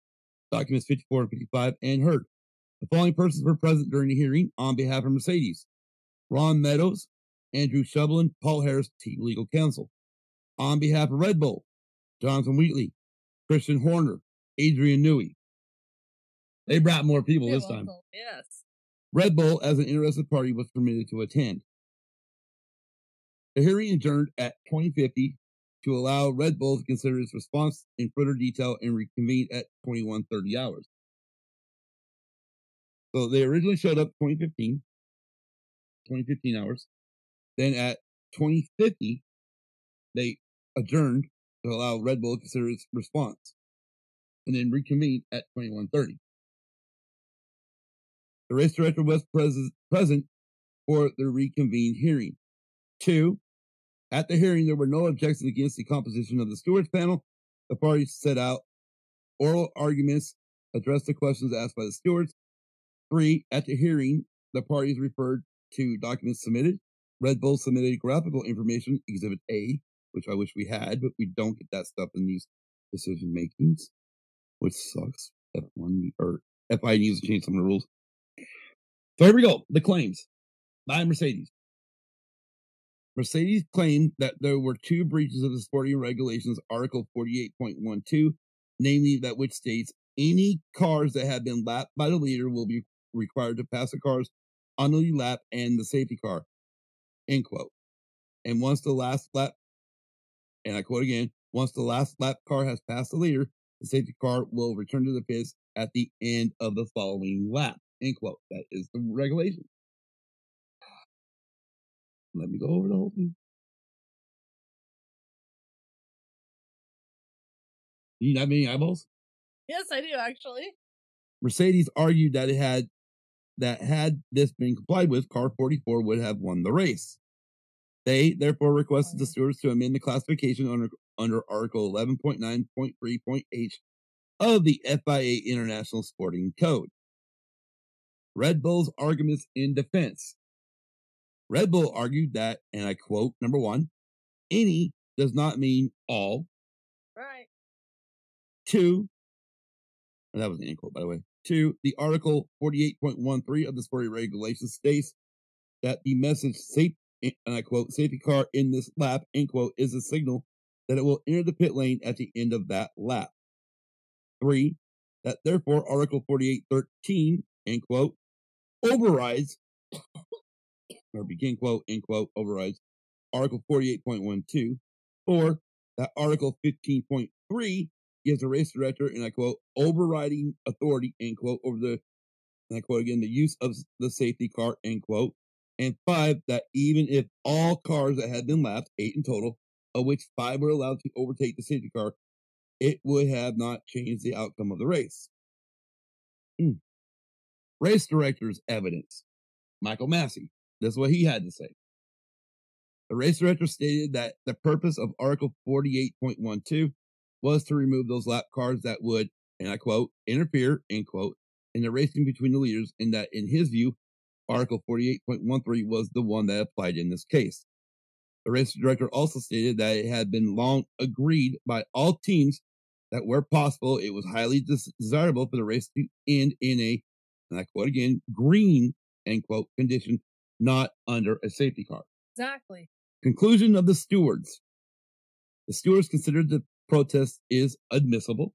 Documents 54 and 55 and heard. The following persons were present during the hearing on behalf of Mercedes. Ron Meadows, Andrew Shovlin, Paul Harris, team legal counsel. On behalf of Red Bull, Jonathan Wheatley, Christian Horner, Adrian Newey. They brought more people this time. Yes. Red Bull, as an interested party, was permitted to attend. The hearing adjourned at 2050 to allow Red Bull to consider its response in further detail and reconvene at 2130 hours. So they originally showed up 2015, 2015 hours. Then at 2050, they adjourned to allow Red Bull to consider its response and then reconvene at 2130. The race director was pres- present for the reconvened hearing. Two, at the hearing, there were no objections against the composition of the stewards panel. The parties set out oral arguments, addressed the questions asked by the stewards. Three, at the hearing, the parties referred to documents submitted. Red Bull submitted graphical information, Exhibit A, which I wish we had, but we don't get that stuff in these decision makings, which sucks. F1 or FI needs to change some of the rules. So here we go. The claims by Mercedes. Mercedes claimed that there were two breaches of the sporting regulations, Article 48.12, namely that which states any cars that have been lapped by the leader will be required to pass the cars on the lap and the safety car. End quote. And once the last lap, and I quote again, once the last lap car has passed the leader, the safety car will return to the pits at the end of the following lap. End quote. That is the regulation. Let me go over the whole thing. You not many eyeballs? Yes, I do actually. Mercedes argued that it had that had this been complied with, car 44 would have won the race. They therefore requested the stewards to amend the classification under under Article 11.9.3.h of the FIA International Sporting Code. Red Bull's arguments in defense. Red Bull argued that, and I quote, number one, any does not mean all. Right. Two, and that was an end quote, by the way. Two, the Article 48.13 of the sporting regulations states that the message safe, and I quote, safety car in this lap, end quote, is a signal that it will enter the pit lane at the end of that lap. Three, that therefore Article 48.13, end quote, overrides, or begin quote, end quote, overrides Article 48.12. Four, that Article 15.3 gives the race director, and I quote, overriding authority, end quote, over the, and I quote again, the use of the safety car, end quote. And five, that even if all cars that had been lapped, eight in total, of which five were allowed to overtake the safety car, it would have not changed the outcome of the race. Hmm. Race director's evidence. Michael Masi. This is what he had to say. The race director stated that the purpose of Article 48.12 was to remove those lap cars that would, and I quote, interfere, end quote, in the racing between the leaders, and that in his view, Article 48.13 was the one that applied in this case. The race director also stated that it had been long agreed by all teams that where possible, it was highly desirable for the race to end in a, and I quote again, green, end quote, condition, not under a safety car. Exactly. Conclusion of the stewards. The stewards considered the protest is admissible.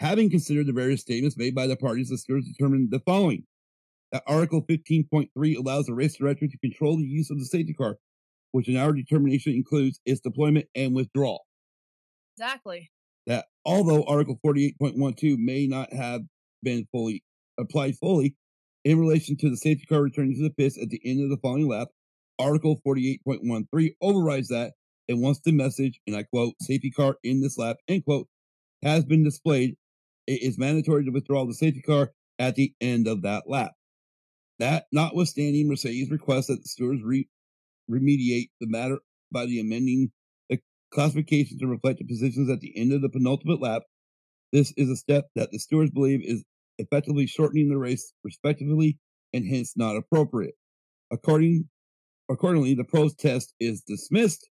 Having considered the various statements made by the parties, the stewards determined the following. That Article 15.3 allows the race director to control the use of the safety car, which in our determination includes its deployment and withdrawal. Exactly. That although Article 48.12 may not have been fully applied fully in relation to the safety car returning to the pits at the end of the following lap, Article 48.13 overrides that and once the message, and I quote, safety car in this lap, end quote, has been displayed, it is mandatory to withdraw the safety car at the end of that lap. That notwithstanding Mercedes' request that the stewards re- remediate the matter by the amending the classification to reflect the positions at the end of the penultimate lap, this is a step that the stewards believe is effectively shortening the race respectively and hence not appropriate. According accordingly, the protest is dismissed.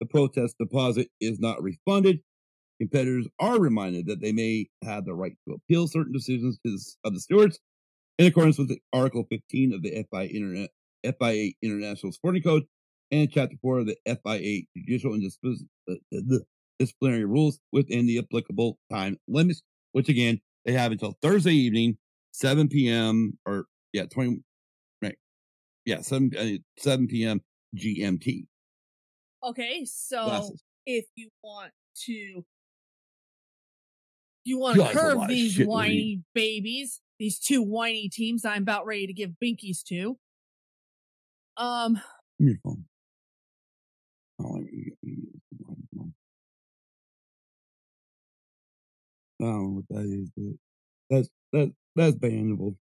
The protest deposit is not refunded. Competitors are reminded that they may have the right to appeal certain decisions of the stewards in accordance with Article 15 of the FIA, Internet, FIA International Sporting Code and Chapter 4 of the FIA Judicial and uh, Disciplinary Rules within the applicable time limits, which again, they have until Thursday evening, 7 p.m. or, yeah, 20, right. Yeah, 7, uh, 7 p.m. GMT. Okay, so Glasses. if you want to you want to curve these whiny babies, these two whiny teams I'm about ready to give binkies to. Um, Give me your phone. Oh, let me I don't know what that is, but that's that that's bannable.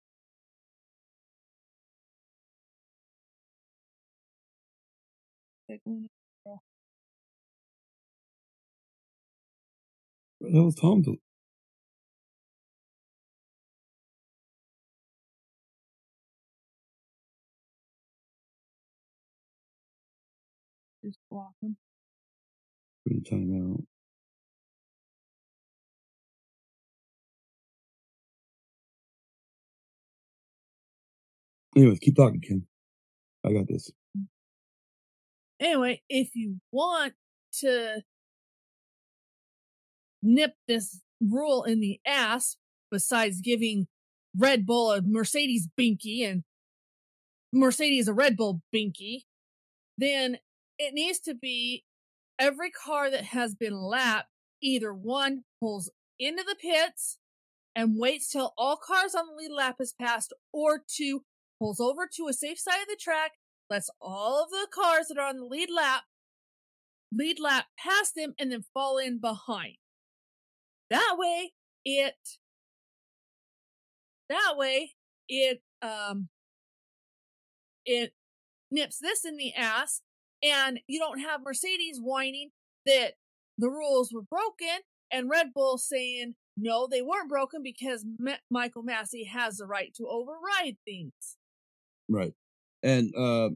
What the hell is Tom to? just block them. Put a timeout. Anyways, keep talking, Kim. I got this. Anyway, if you want to nip this rule in the ass, besides giving Red Bull a Mercedes binky and Mercedes a Red Bull binky, then it needs to be every car that has been lapped either one pulls into the pits and waits till all cars on the lead lap is passed, or two pulls over to a safe side of the track, lets all of the cars that are on the lead lap lead lap past them and then fall in behind. That way it that way it um it nips this in the ass and you don't have Mercedes whining that the rules were broken and Red Bull saying no they weren't broken because Ma- Michael Masi has the right to override things. Right. And uh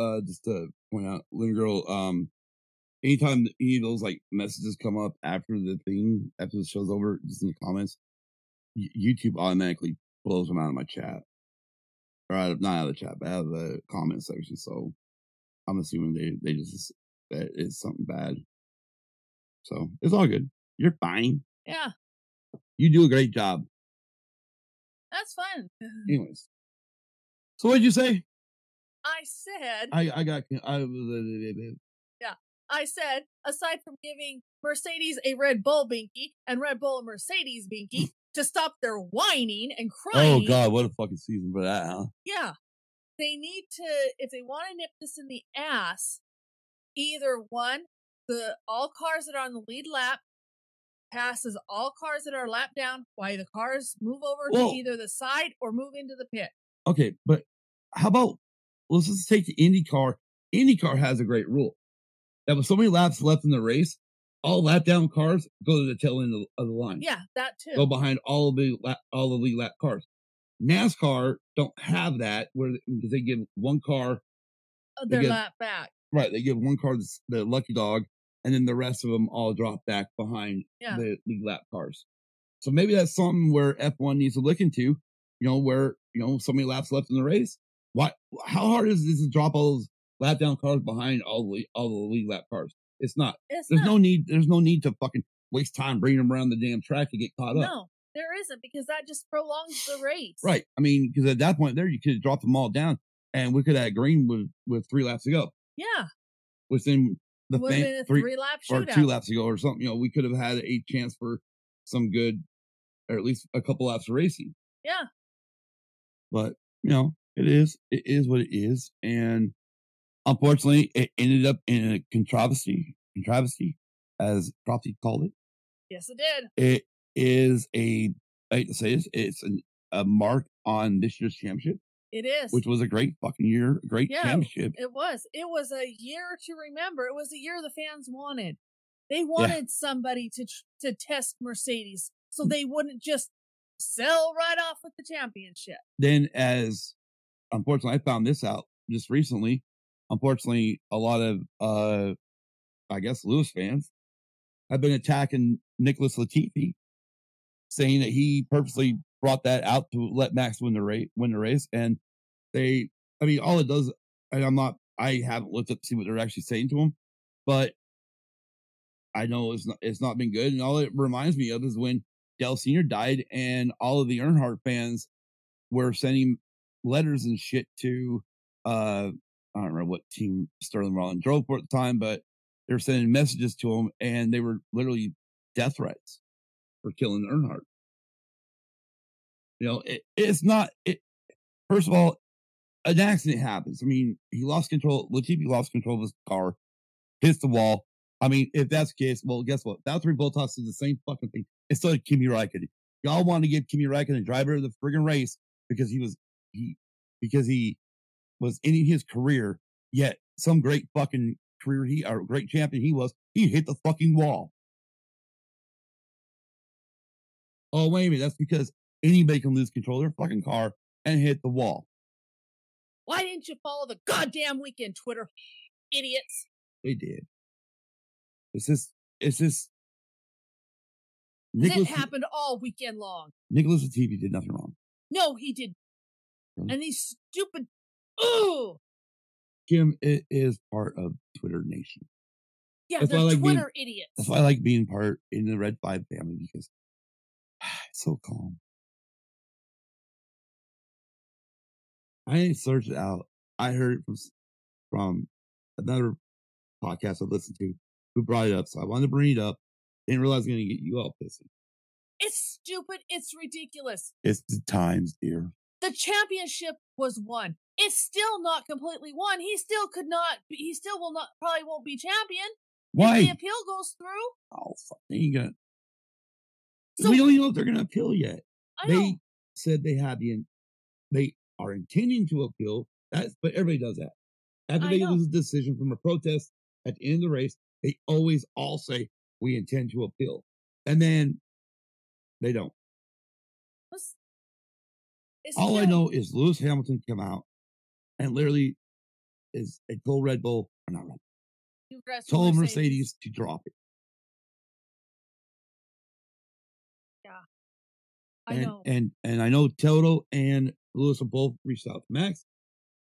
uh just to point out, Luna Girl, um anytime any of those like messages come up after the thing, after the show's over, just in the comments, YouTube automatically blows them out of my chat. Or out of, not out of the chat, but out of the comment section. So I'm assuming they they just that it's something bad. So it's all good. You're fine. Yeah, You do a great job. that's fun. Anyways. So what'd you say? I said I I got I was uh, I said, aside from giving Mercedes a Red Bull binky and Red Bull a Mercedes binky to stop their whining and oh, crying. Oh. God, what a fucking season for that, huh? Yeah. They need to, if they want to nip this in the ass, either one, the all cars that are on the lead lap passes all cars that are lap down while the cars move over Well- to either the side or move into the pit. Okay, but how about let's just take the IndyCar. IndyCar has a great rule that with so many laps left in the race, all lap down cars go to the tail end of, of the line. Yeah, that too. Go behind all of the lap, all the lead lap cars. NASCAR don't have that where because they give one car Uh, their get- lap back. right. They give one car the, the lucky dog, and then the rest of them all drop back behind Yeah. the lead lap cars. So maybe that's something where F1 needs to look into. You know, where you know so many laps left in the race. Why? How hard is this to drop all those lap down cars behind all the all the lead lap cars? It's not. It's There's not. no need. There's no need to fucking waste time bringing them around the damn track to get caught up. No, there isn't because that just prolongs the race. Right. I mean, because at that point there, you could drop them all down, and we could have green with with three laps to go. Yeah. Within the Would have fan- been a three, three lap or two laps ago or something. You know, we could have had a chance for some good, or at least a couple laps of racing. Yeah. But you know, it is it is what it is, and unfortunately, it ended up in a controversy. Controversy, as Propsy called it. Yes, it did. It is a I hate to say this, it's an, a mark on this year's championship, It is. which was a great fucking year, great Yeah, championship. It was. It was a year to remember. It was a year the fans wanted. They wanted somebody to to test Mercedes, so Mm. they wouldn't just sell right off with the championship. then as unfortunately I found this out just recently. Unfortunately, a lot of uh I guess Lewis fans have been attacking Nicholas Latifi, saying that he purposely brought that out to let Max win the race win the race. And they I mean all it does and I'm not I haven't looked up to see what they're actually saying to him, but I know it's not it's not been good. And all it reminds me of is when Dale Senior died and all of the Earnhardt fans were sending letters and shit to uh I don't remember what team Sterling Rollins drove for at the time, but they were sending messages to him and they were literally death threats for killing Earnhardt. You know, it, it's not it first of all, an accident happens. I mean, he lost control Latifi lost control of his car, hits the wall. I mean, if that's the case, well, guess what? Valtteri Bottas did the same fucking thing. It's like Kimi Räikkönen. Y'all want to give Kimi Räikkönen the driver of the friggin' race because he was he because he was ending his career. Yet some great fucking career he or great champion he was, he hit the fucking wall. Oh wait a minute, that's because anybody can lose control of their fucking car and hit the wall. Why didn't you follow the goddamn weekend, Twitter idiots? They did. It's just it's just It Nicholas happened all weekend long. Nicholas Latifi did nothing wrong. No, he did. Really? And these stupid. Ooh, Kim it is part of Twitter Nation. yeah, That's they're like being- Twitter idiots. That's why I like being part in the Red Five family because it's so calm. I searched it out. I heard it from from another podcast I listened to who brought it up, so I wanted to bring it up. Didn't realize I was going to get you all pissy. It's stupid. It's ridiculous. It's the times, dear. The championship was won. It's still not completely won. He still could not. Be, he still will not. Probably won't be champion Why? if the Why? appeal goes through. Oh, fuck. They ain't gonna. So we don't even know if they're going to appeal yet. I they know. said they have the, they are intending to appeal. That's, but everybody does that. After I they know. lose a decision from a protest at the end of the race, they always all say we intend to appeal, and then they don't. It's- it's All I know is Lewis Hamilton come out and literally is and told Red Bull, or not Red, Bull, told Mercedes to drop it. I and, know. And and I know Toto and Lewis have both reached out to Max,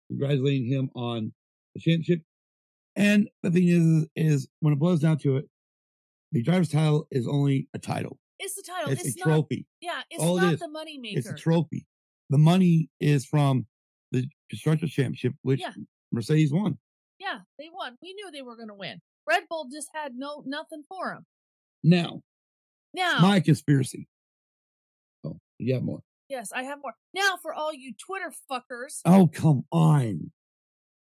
congratulating him on the championship. And the thing is, is when it boils down to it, the driver's title is only a title. it's the title. It's, It's, a not. trophy. Yeah, it's All not is. the money maker. It's a trophy. The money is from the constructors championship, which Yeah. Mercedes won. yeah, they won. We knew they were going to win. Red Bull just had no nothing for him. Now, Now, my conspiracy. Oh, you have more. yes, I have more. Now, for all you Twitter fuckers Oh, come on.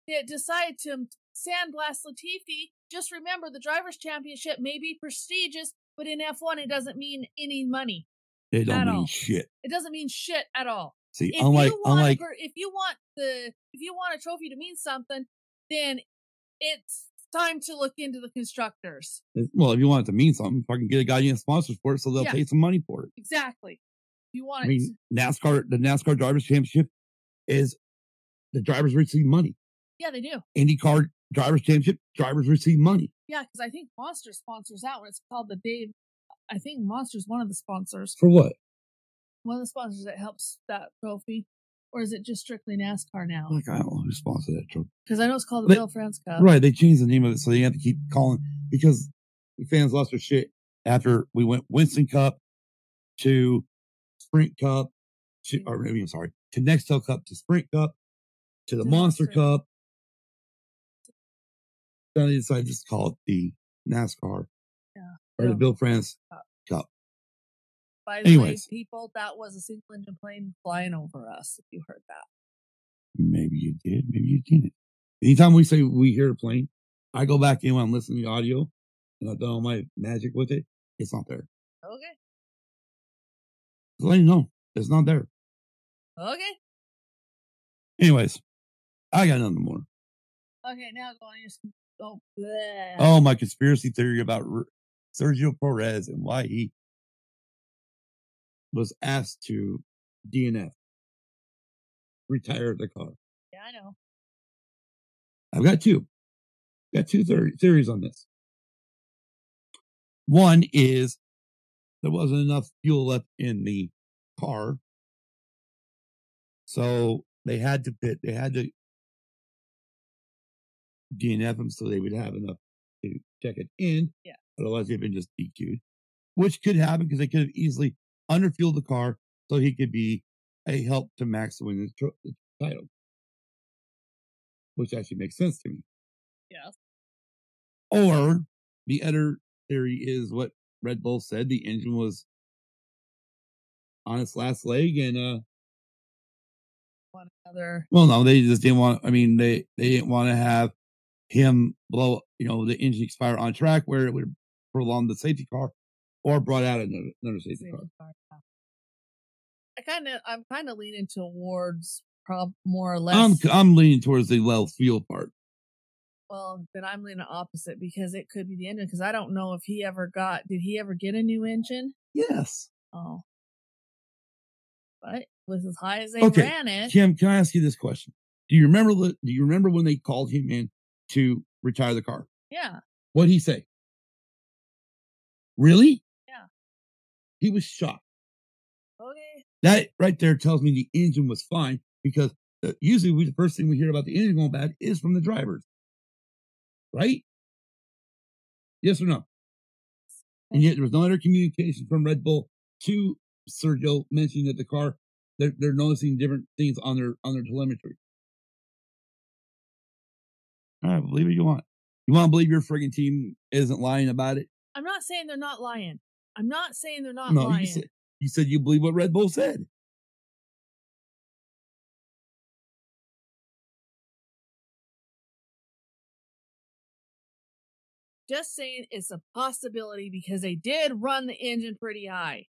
that decide to sandblast Latifi, just remember the drivers' championship may be prestigious, but in F1 it doesn't mean any money. It don't mean all. shit. It doesn't mean shit at all. See, If unlike you want unlike if you want the if you want a trophy to mean something, then it's time to look into the constructors. Uh, well, if you want it to mean something, fucking get a guy goddamn sponsors for it, so they'll Yeah. pay some money for it. Exactly. If you want I mean, NASCAR, the NASCAR Drivers Championship is the drivers receive money. yeah, they do. IndyCar Drivers Championship, drivers receive money. Yeah, because I think Monster sponsors that one. It's called the Dave. I think Monster's one of the sponsors. For what? One of the sponsors that helps that trophy, or is it just strictly NASCAR now? Like, I don't know who sponsored that trophy. Because I know it's called the Bill France Cup. Right, they changed the name of it, so they have to keep calling because the fans lost their shit after we went Winston Cup to Sprint Cup to, or maybe I'm sorry, to Nextel Cup to Sprint Cup to the To Monster Monster. Cup. They decided to just call it the NASCAR Yeah. or the Bill France Cup. Uh, Cup. By the way, people, that was a single engine plane flying over us. If you heard that. Maybe you did, maybe you didn't. Anytime we say we hear a plane, I go back in when I'm listening to the audio and I've done all my magic with it. It's not there. Okay. Just let you know, it's not there. Okay. Anyways, I got nothing more. Okay. Now go on. Your, oh, bleh. Oh, my conspiracy theory about R- Sergio Perez and why he was asked to DNF, retire the car. Yeah, I know. I've got two. Got two theories on this. One is there wasn't enough fuel left in the car. So they had to pit, they had to DNF them so they would have enough to check it in. Yeah. Otherwise, they've been just DQ'd, which could happen because they could have easily underfueled the car so he could be a help to Max win the, tro- the title, which actually makes sense to me. Yes. Or the other theory is what Red Bull said the engine was on its last leg and uh One another. well no they just didn't want I mean they they didn't want to have him blow you know the engine expire on track where it would prolong the safety car or brought out another, another safety car. safety car, yeah. I kind of, I'm kind of leaning towards prob more or less. I'm I'm leaning towards the low fuel part. well, then I'm leaning opposite because it could be the engine. Because I don't know if he ever got. Did he ever get a new engine? Yes. Oh, but with as high as they Okay, ran it, Kim, can I ask you this question? Do you remember the, do you remember when they called him in to retire the car? yeah, What'd he say? Really? Yeah. He was shocked. okay, That right there tells me the engine was fine because uh, usually we, the first thing we hear about the engine going bad is from the drivers. Right? Yes or no? And yet there was no other communication from Red Bull to Sergio mentioning that the car they're, they're noticing different things on their on their telemetry. All right, believe what you want. You want to believe your friggin' team isn't lying about it? I'm not saying they're not lying. I'm not saying they're not no, lying. you said you said you believe what Red Bull said. Just saying it's a possibility because they did run the engine pretty high.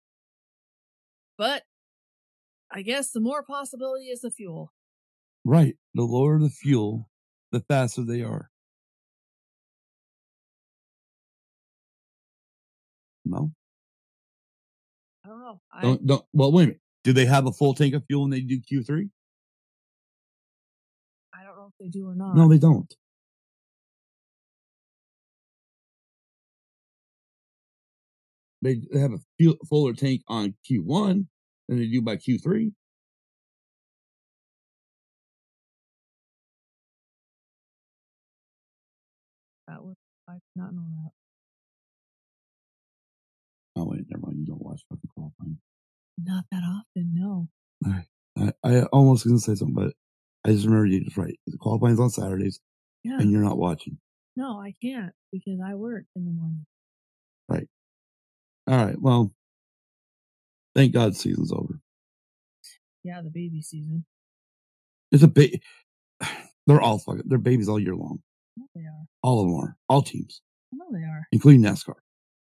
But I guess the more possibility is the fuel. Right. The lower the fuel, the faster they are. No. I don't know. I... Don't, don't, well, wait a minute. Do they have a full tank of fuel when they do Q3? I don't know if they do or not. No, they don't. They have a fuel, fuller tank on Q1 than they do by Q3. That would I did not know that. Oh wait, never mind. You don't watch fucking qualifying. Not that often, no. I, I almost gonna say something, but I just remember you just right. The qualifying's on Saturdays, Yeah. and you're not watching. No, I can't because I work in the morning. Right. All right. Well, thank God season's over. Yeah, the baby season. It's a big. They're all fucking. They're babies all year long. They are. All of them are. All teams, I know they are. including NASCAR.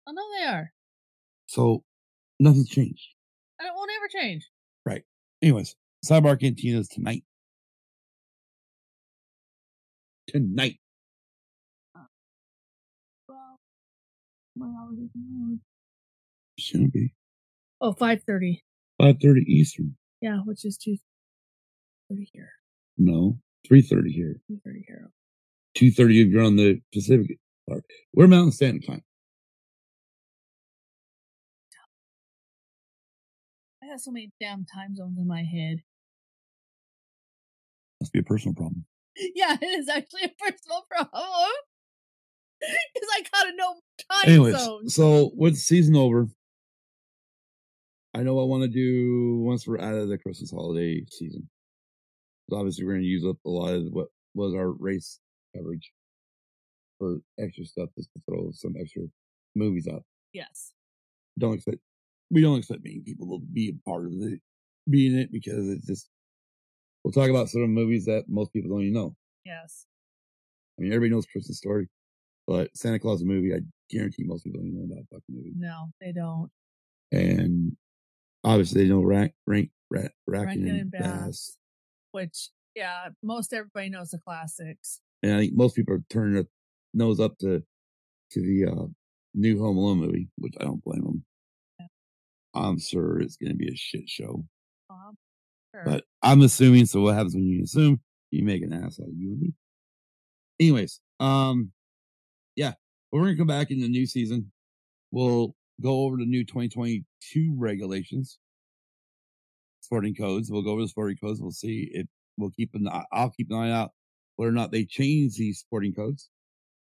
I know they are. So nothing's changed. And it won't ever change. Right. Anyways, Sidebar Cantinas tonight. Tonight. Uh, well, my holidays are- Shouldn't be. Oh, 5.30. 5.30 Eastern. Yeah, which is 2.30 here. No. 3.30 here. 2.30 here. 2.30 if you're on the Pacific part. We're Mountain Standard Time. I got so many damn time zones in my head. Must be a personal problem. Yeah, it is actually a personal problem. Because I gotta know time Anyways, zones. so with season over, I know I want to do once we're out of the Christmas holiday season. Obviously, we're going to use up a lot of what was our race coverage for extra stuff just to throw some extra movies up. Yes. Don't expect we don't expect many people to be a part of it, be in it because it's just we'll talk about some movies that most people don't even know. Yes. I mean, everybody knows Christmas Story, but Santa Claus movie, I guarantee most people don't even know about that fucking movie. No, they don't. and obviously they know rank rank rat Rankin Rankin and. Bass. Which, yeah, most everybody knows the classics. And I think most people are turning their nose up to to the uh, new Home Alone movie, which I don't blame them. Yeah. I'm sure it's going to be a shit show, Um, sure. but I'm assuming. So what happens when you assume? You make an ass out of you and me. Anyways, um, yeah, we're gonna come back in the new season. We'll go over the new 2022 regulations, sporting codes. We'll go over the sporting codes. We'll see if we'll keep an. eye- I'll keep an eye out whether or not they change these sporting codes,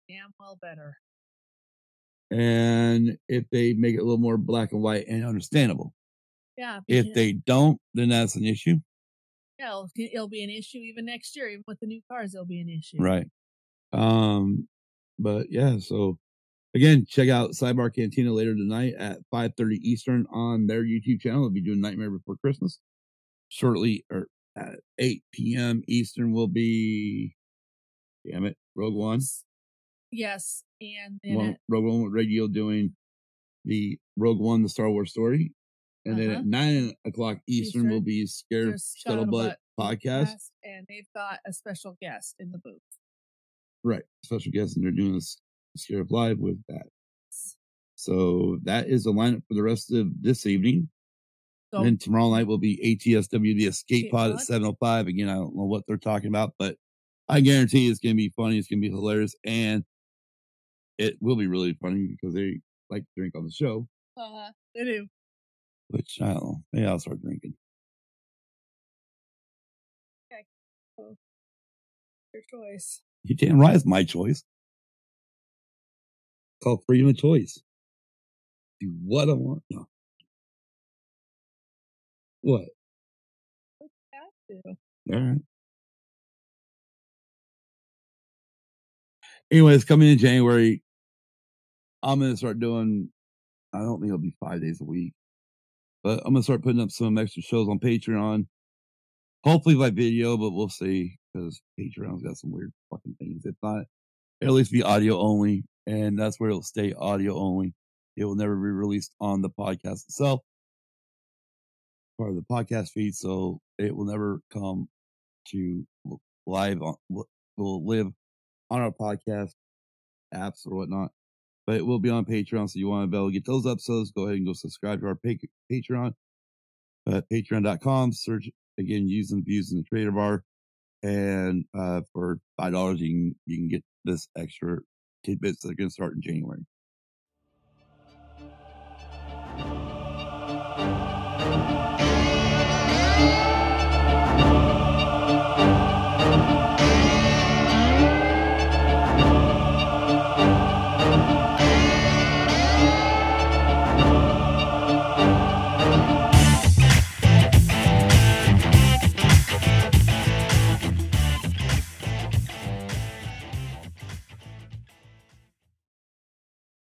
damn well better. and if they make it a little more black and white and understandable. Yeah. If they don't, then that's an issue, yeah, it'll, be an issue even next year. Even with the new cars, it'll be an issue. right? Um, but yeah, so again, check out Sidebar Cantina later tonight at 5:30 Eastern on their YouTube channel. They'll be doing Nightmare Before Christmas shortly, or at 8 p.m. Eastern will be. Damn it, Rogue One. Yes. And then One, at, Rogue One with Radio doing the Rogue One, the Star Wars story. And then Uh-huh. at nine o'clock Eastern, will be Scarif Scuttlebutt podcast. And they've got a special guest in the booth. Right. Special guest, and they're doing this Scare Live with that. So that is the lineup for the rest of this evening. So And then tomorrow night will be ATSW, the Escape Pod at 705. Again, I don't know what they're talking about, but I guarantee it's going to be funny. It's going to be hilarious. And it will be really funny because they like to drink on the show, uh, they do. which I don't know. Maybe I'll start drinking. Your choice. You damn right, it's my choice. called freedom of choice. Do what I want. No. What? Have to. All right. Anyways, coming in January, I'm gonna start doing. I don't think it'll be five days a week, but I'm gonna start putting up some extra shows on Patreon. Hopefully by video, but we'll see because Patreon's got some weird fucking things. If not, it'll at least be audio only, and that's where it'll stay audio only. It will never be released on the podcast itself, part of the podcast feed, so it will never come to live on will live on our podcast apps or whatnot. But it will be on Patreon, so you want to be able to get those episodes, go ahead and go subscribe to our pa- Patreon at patreon.com. Search again using views in the creator bar. And uh, for five dollars you can you can get this extra tidbits that are gonna start in January.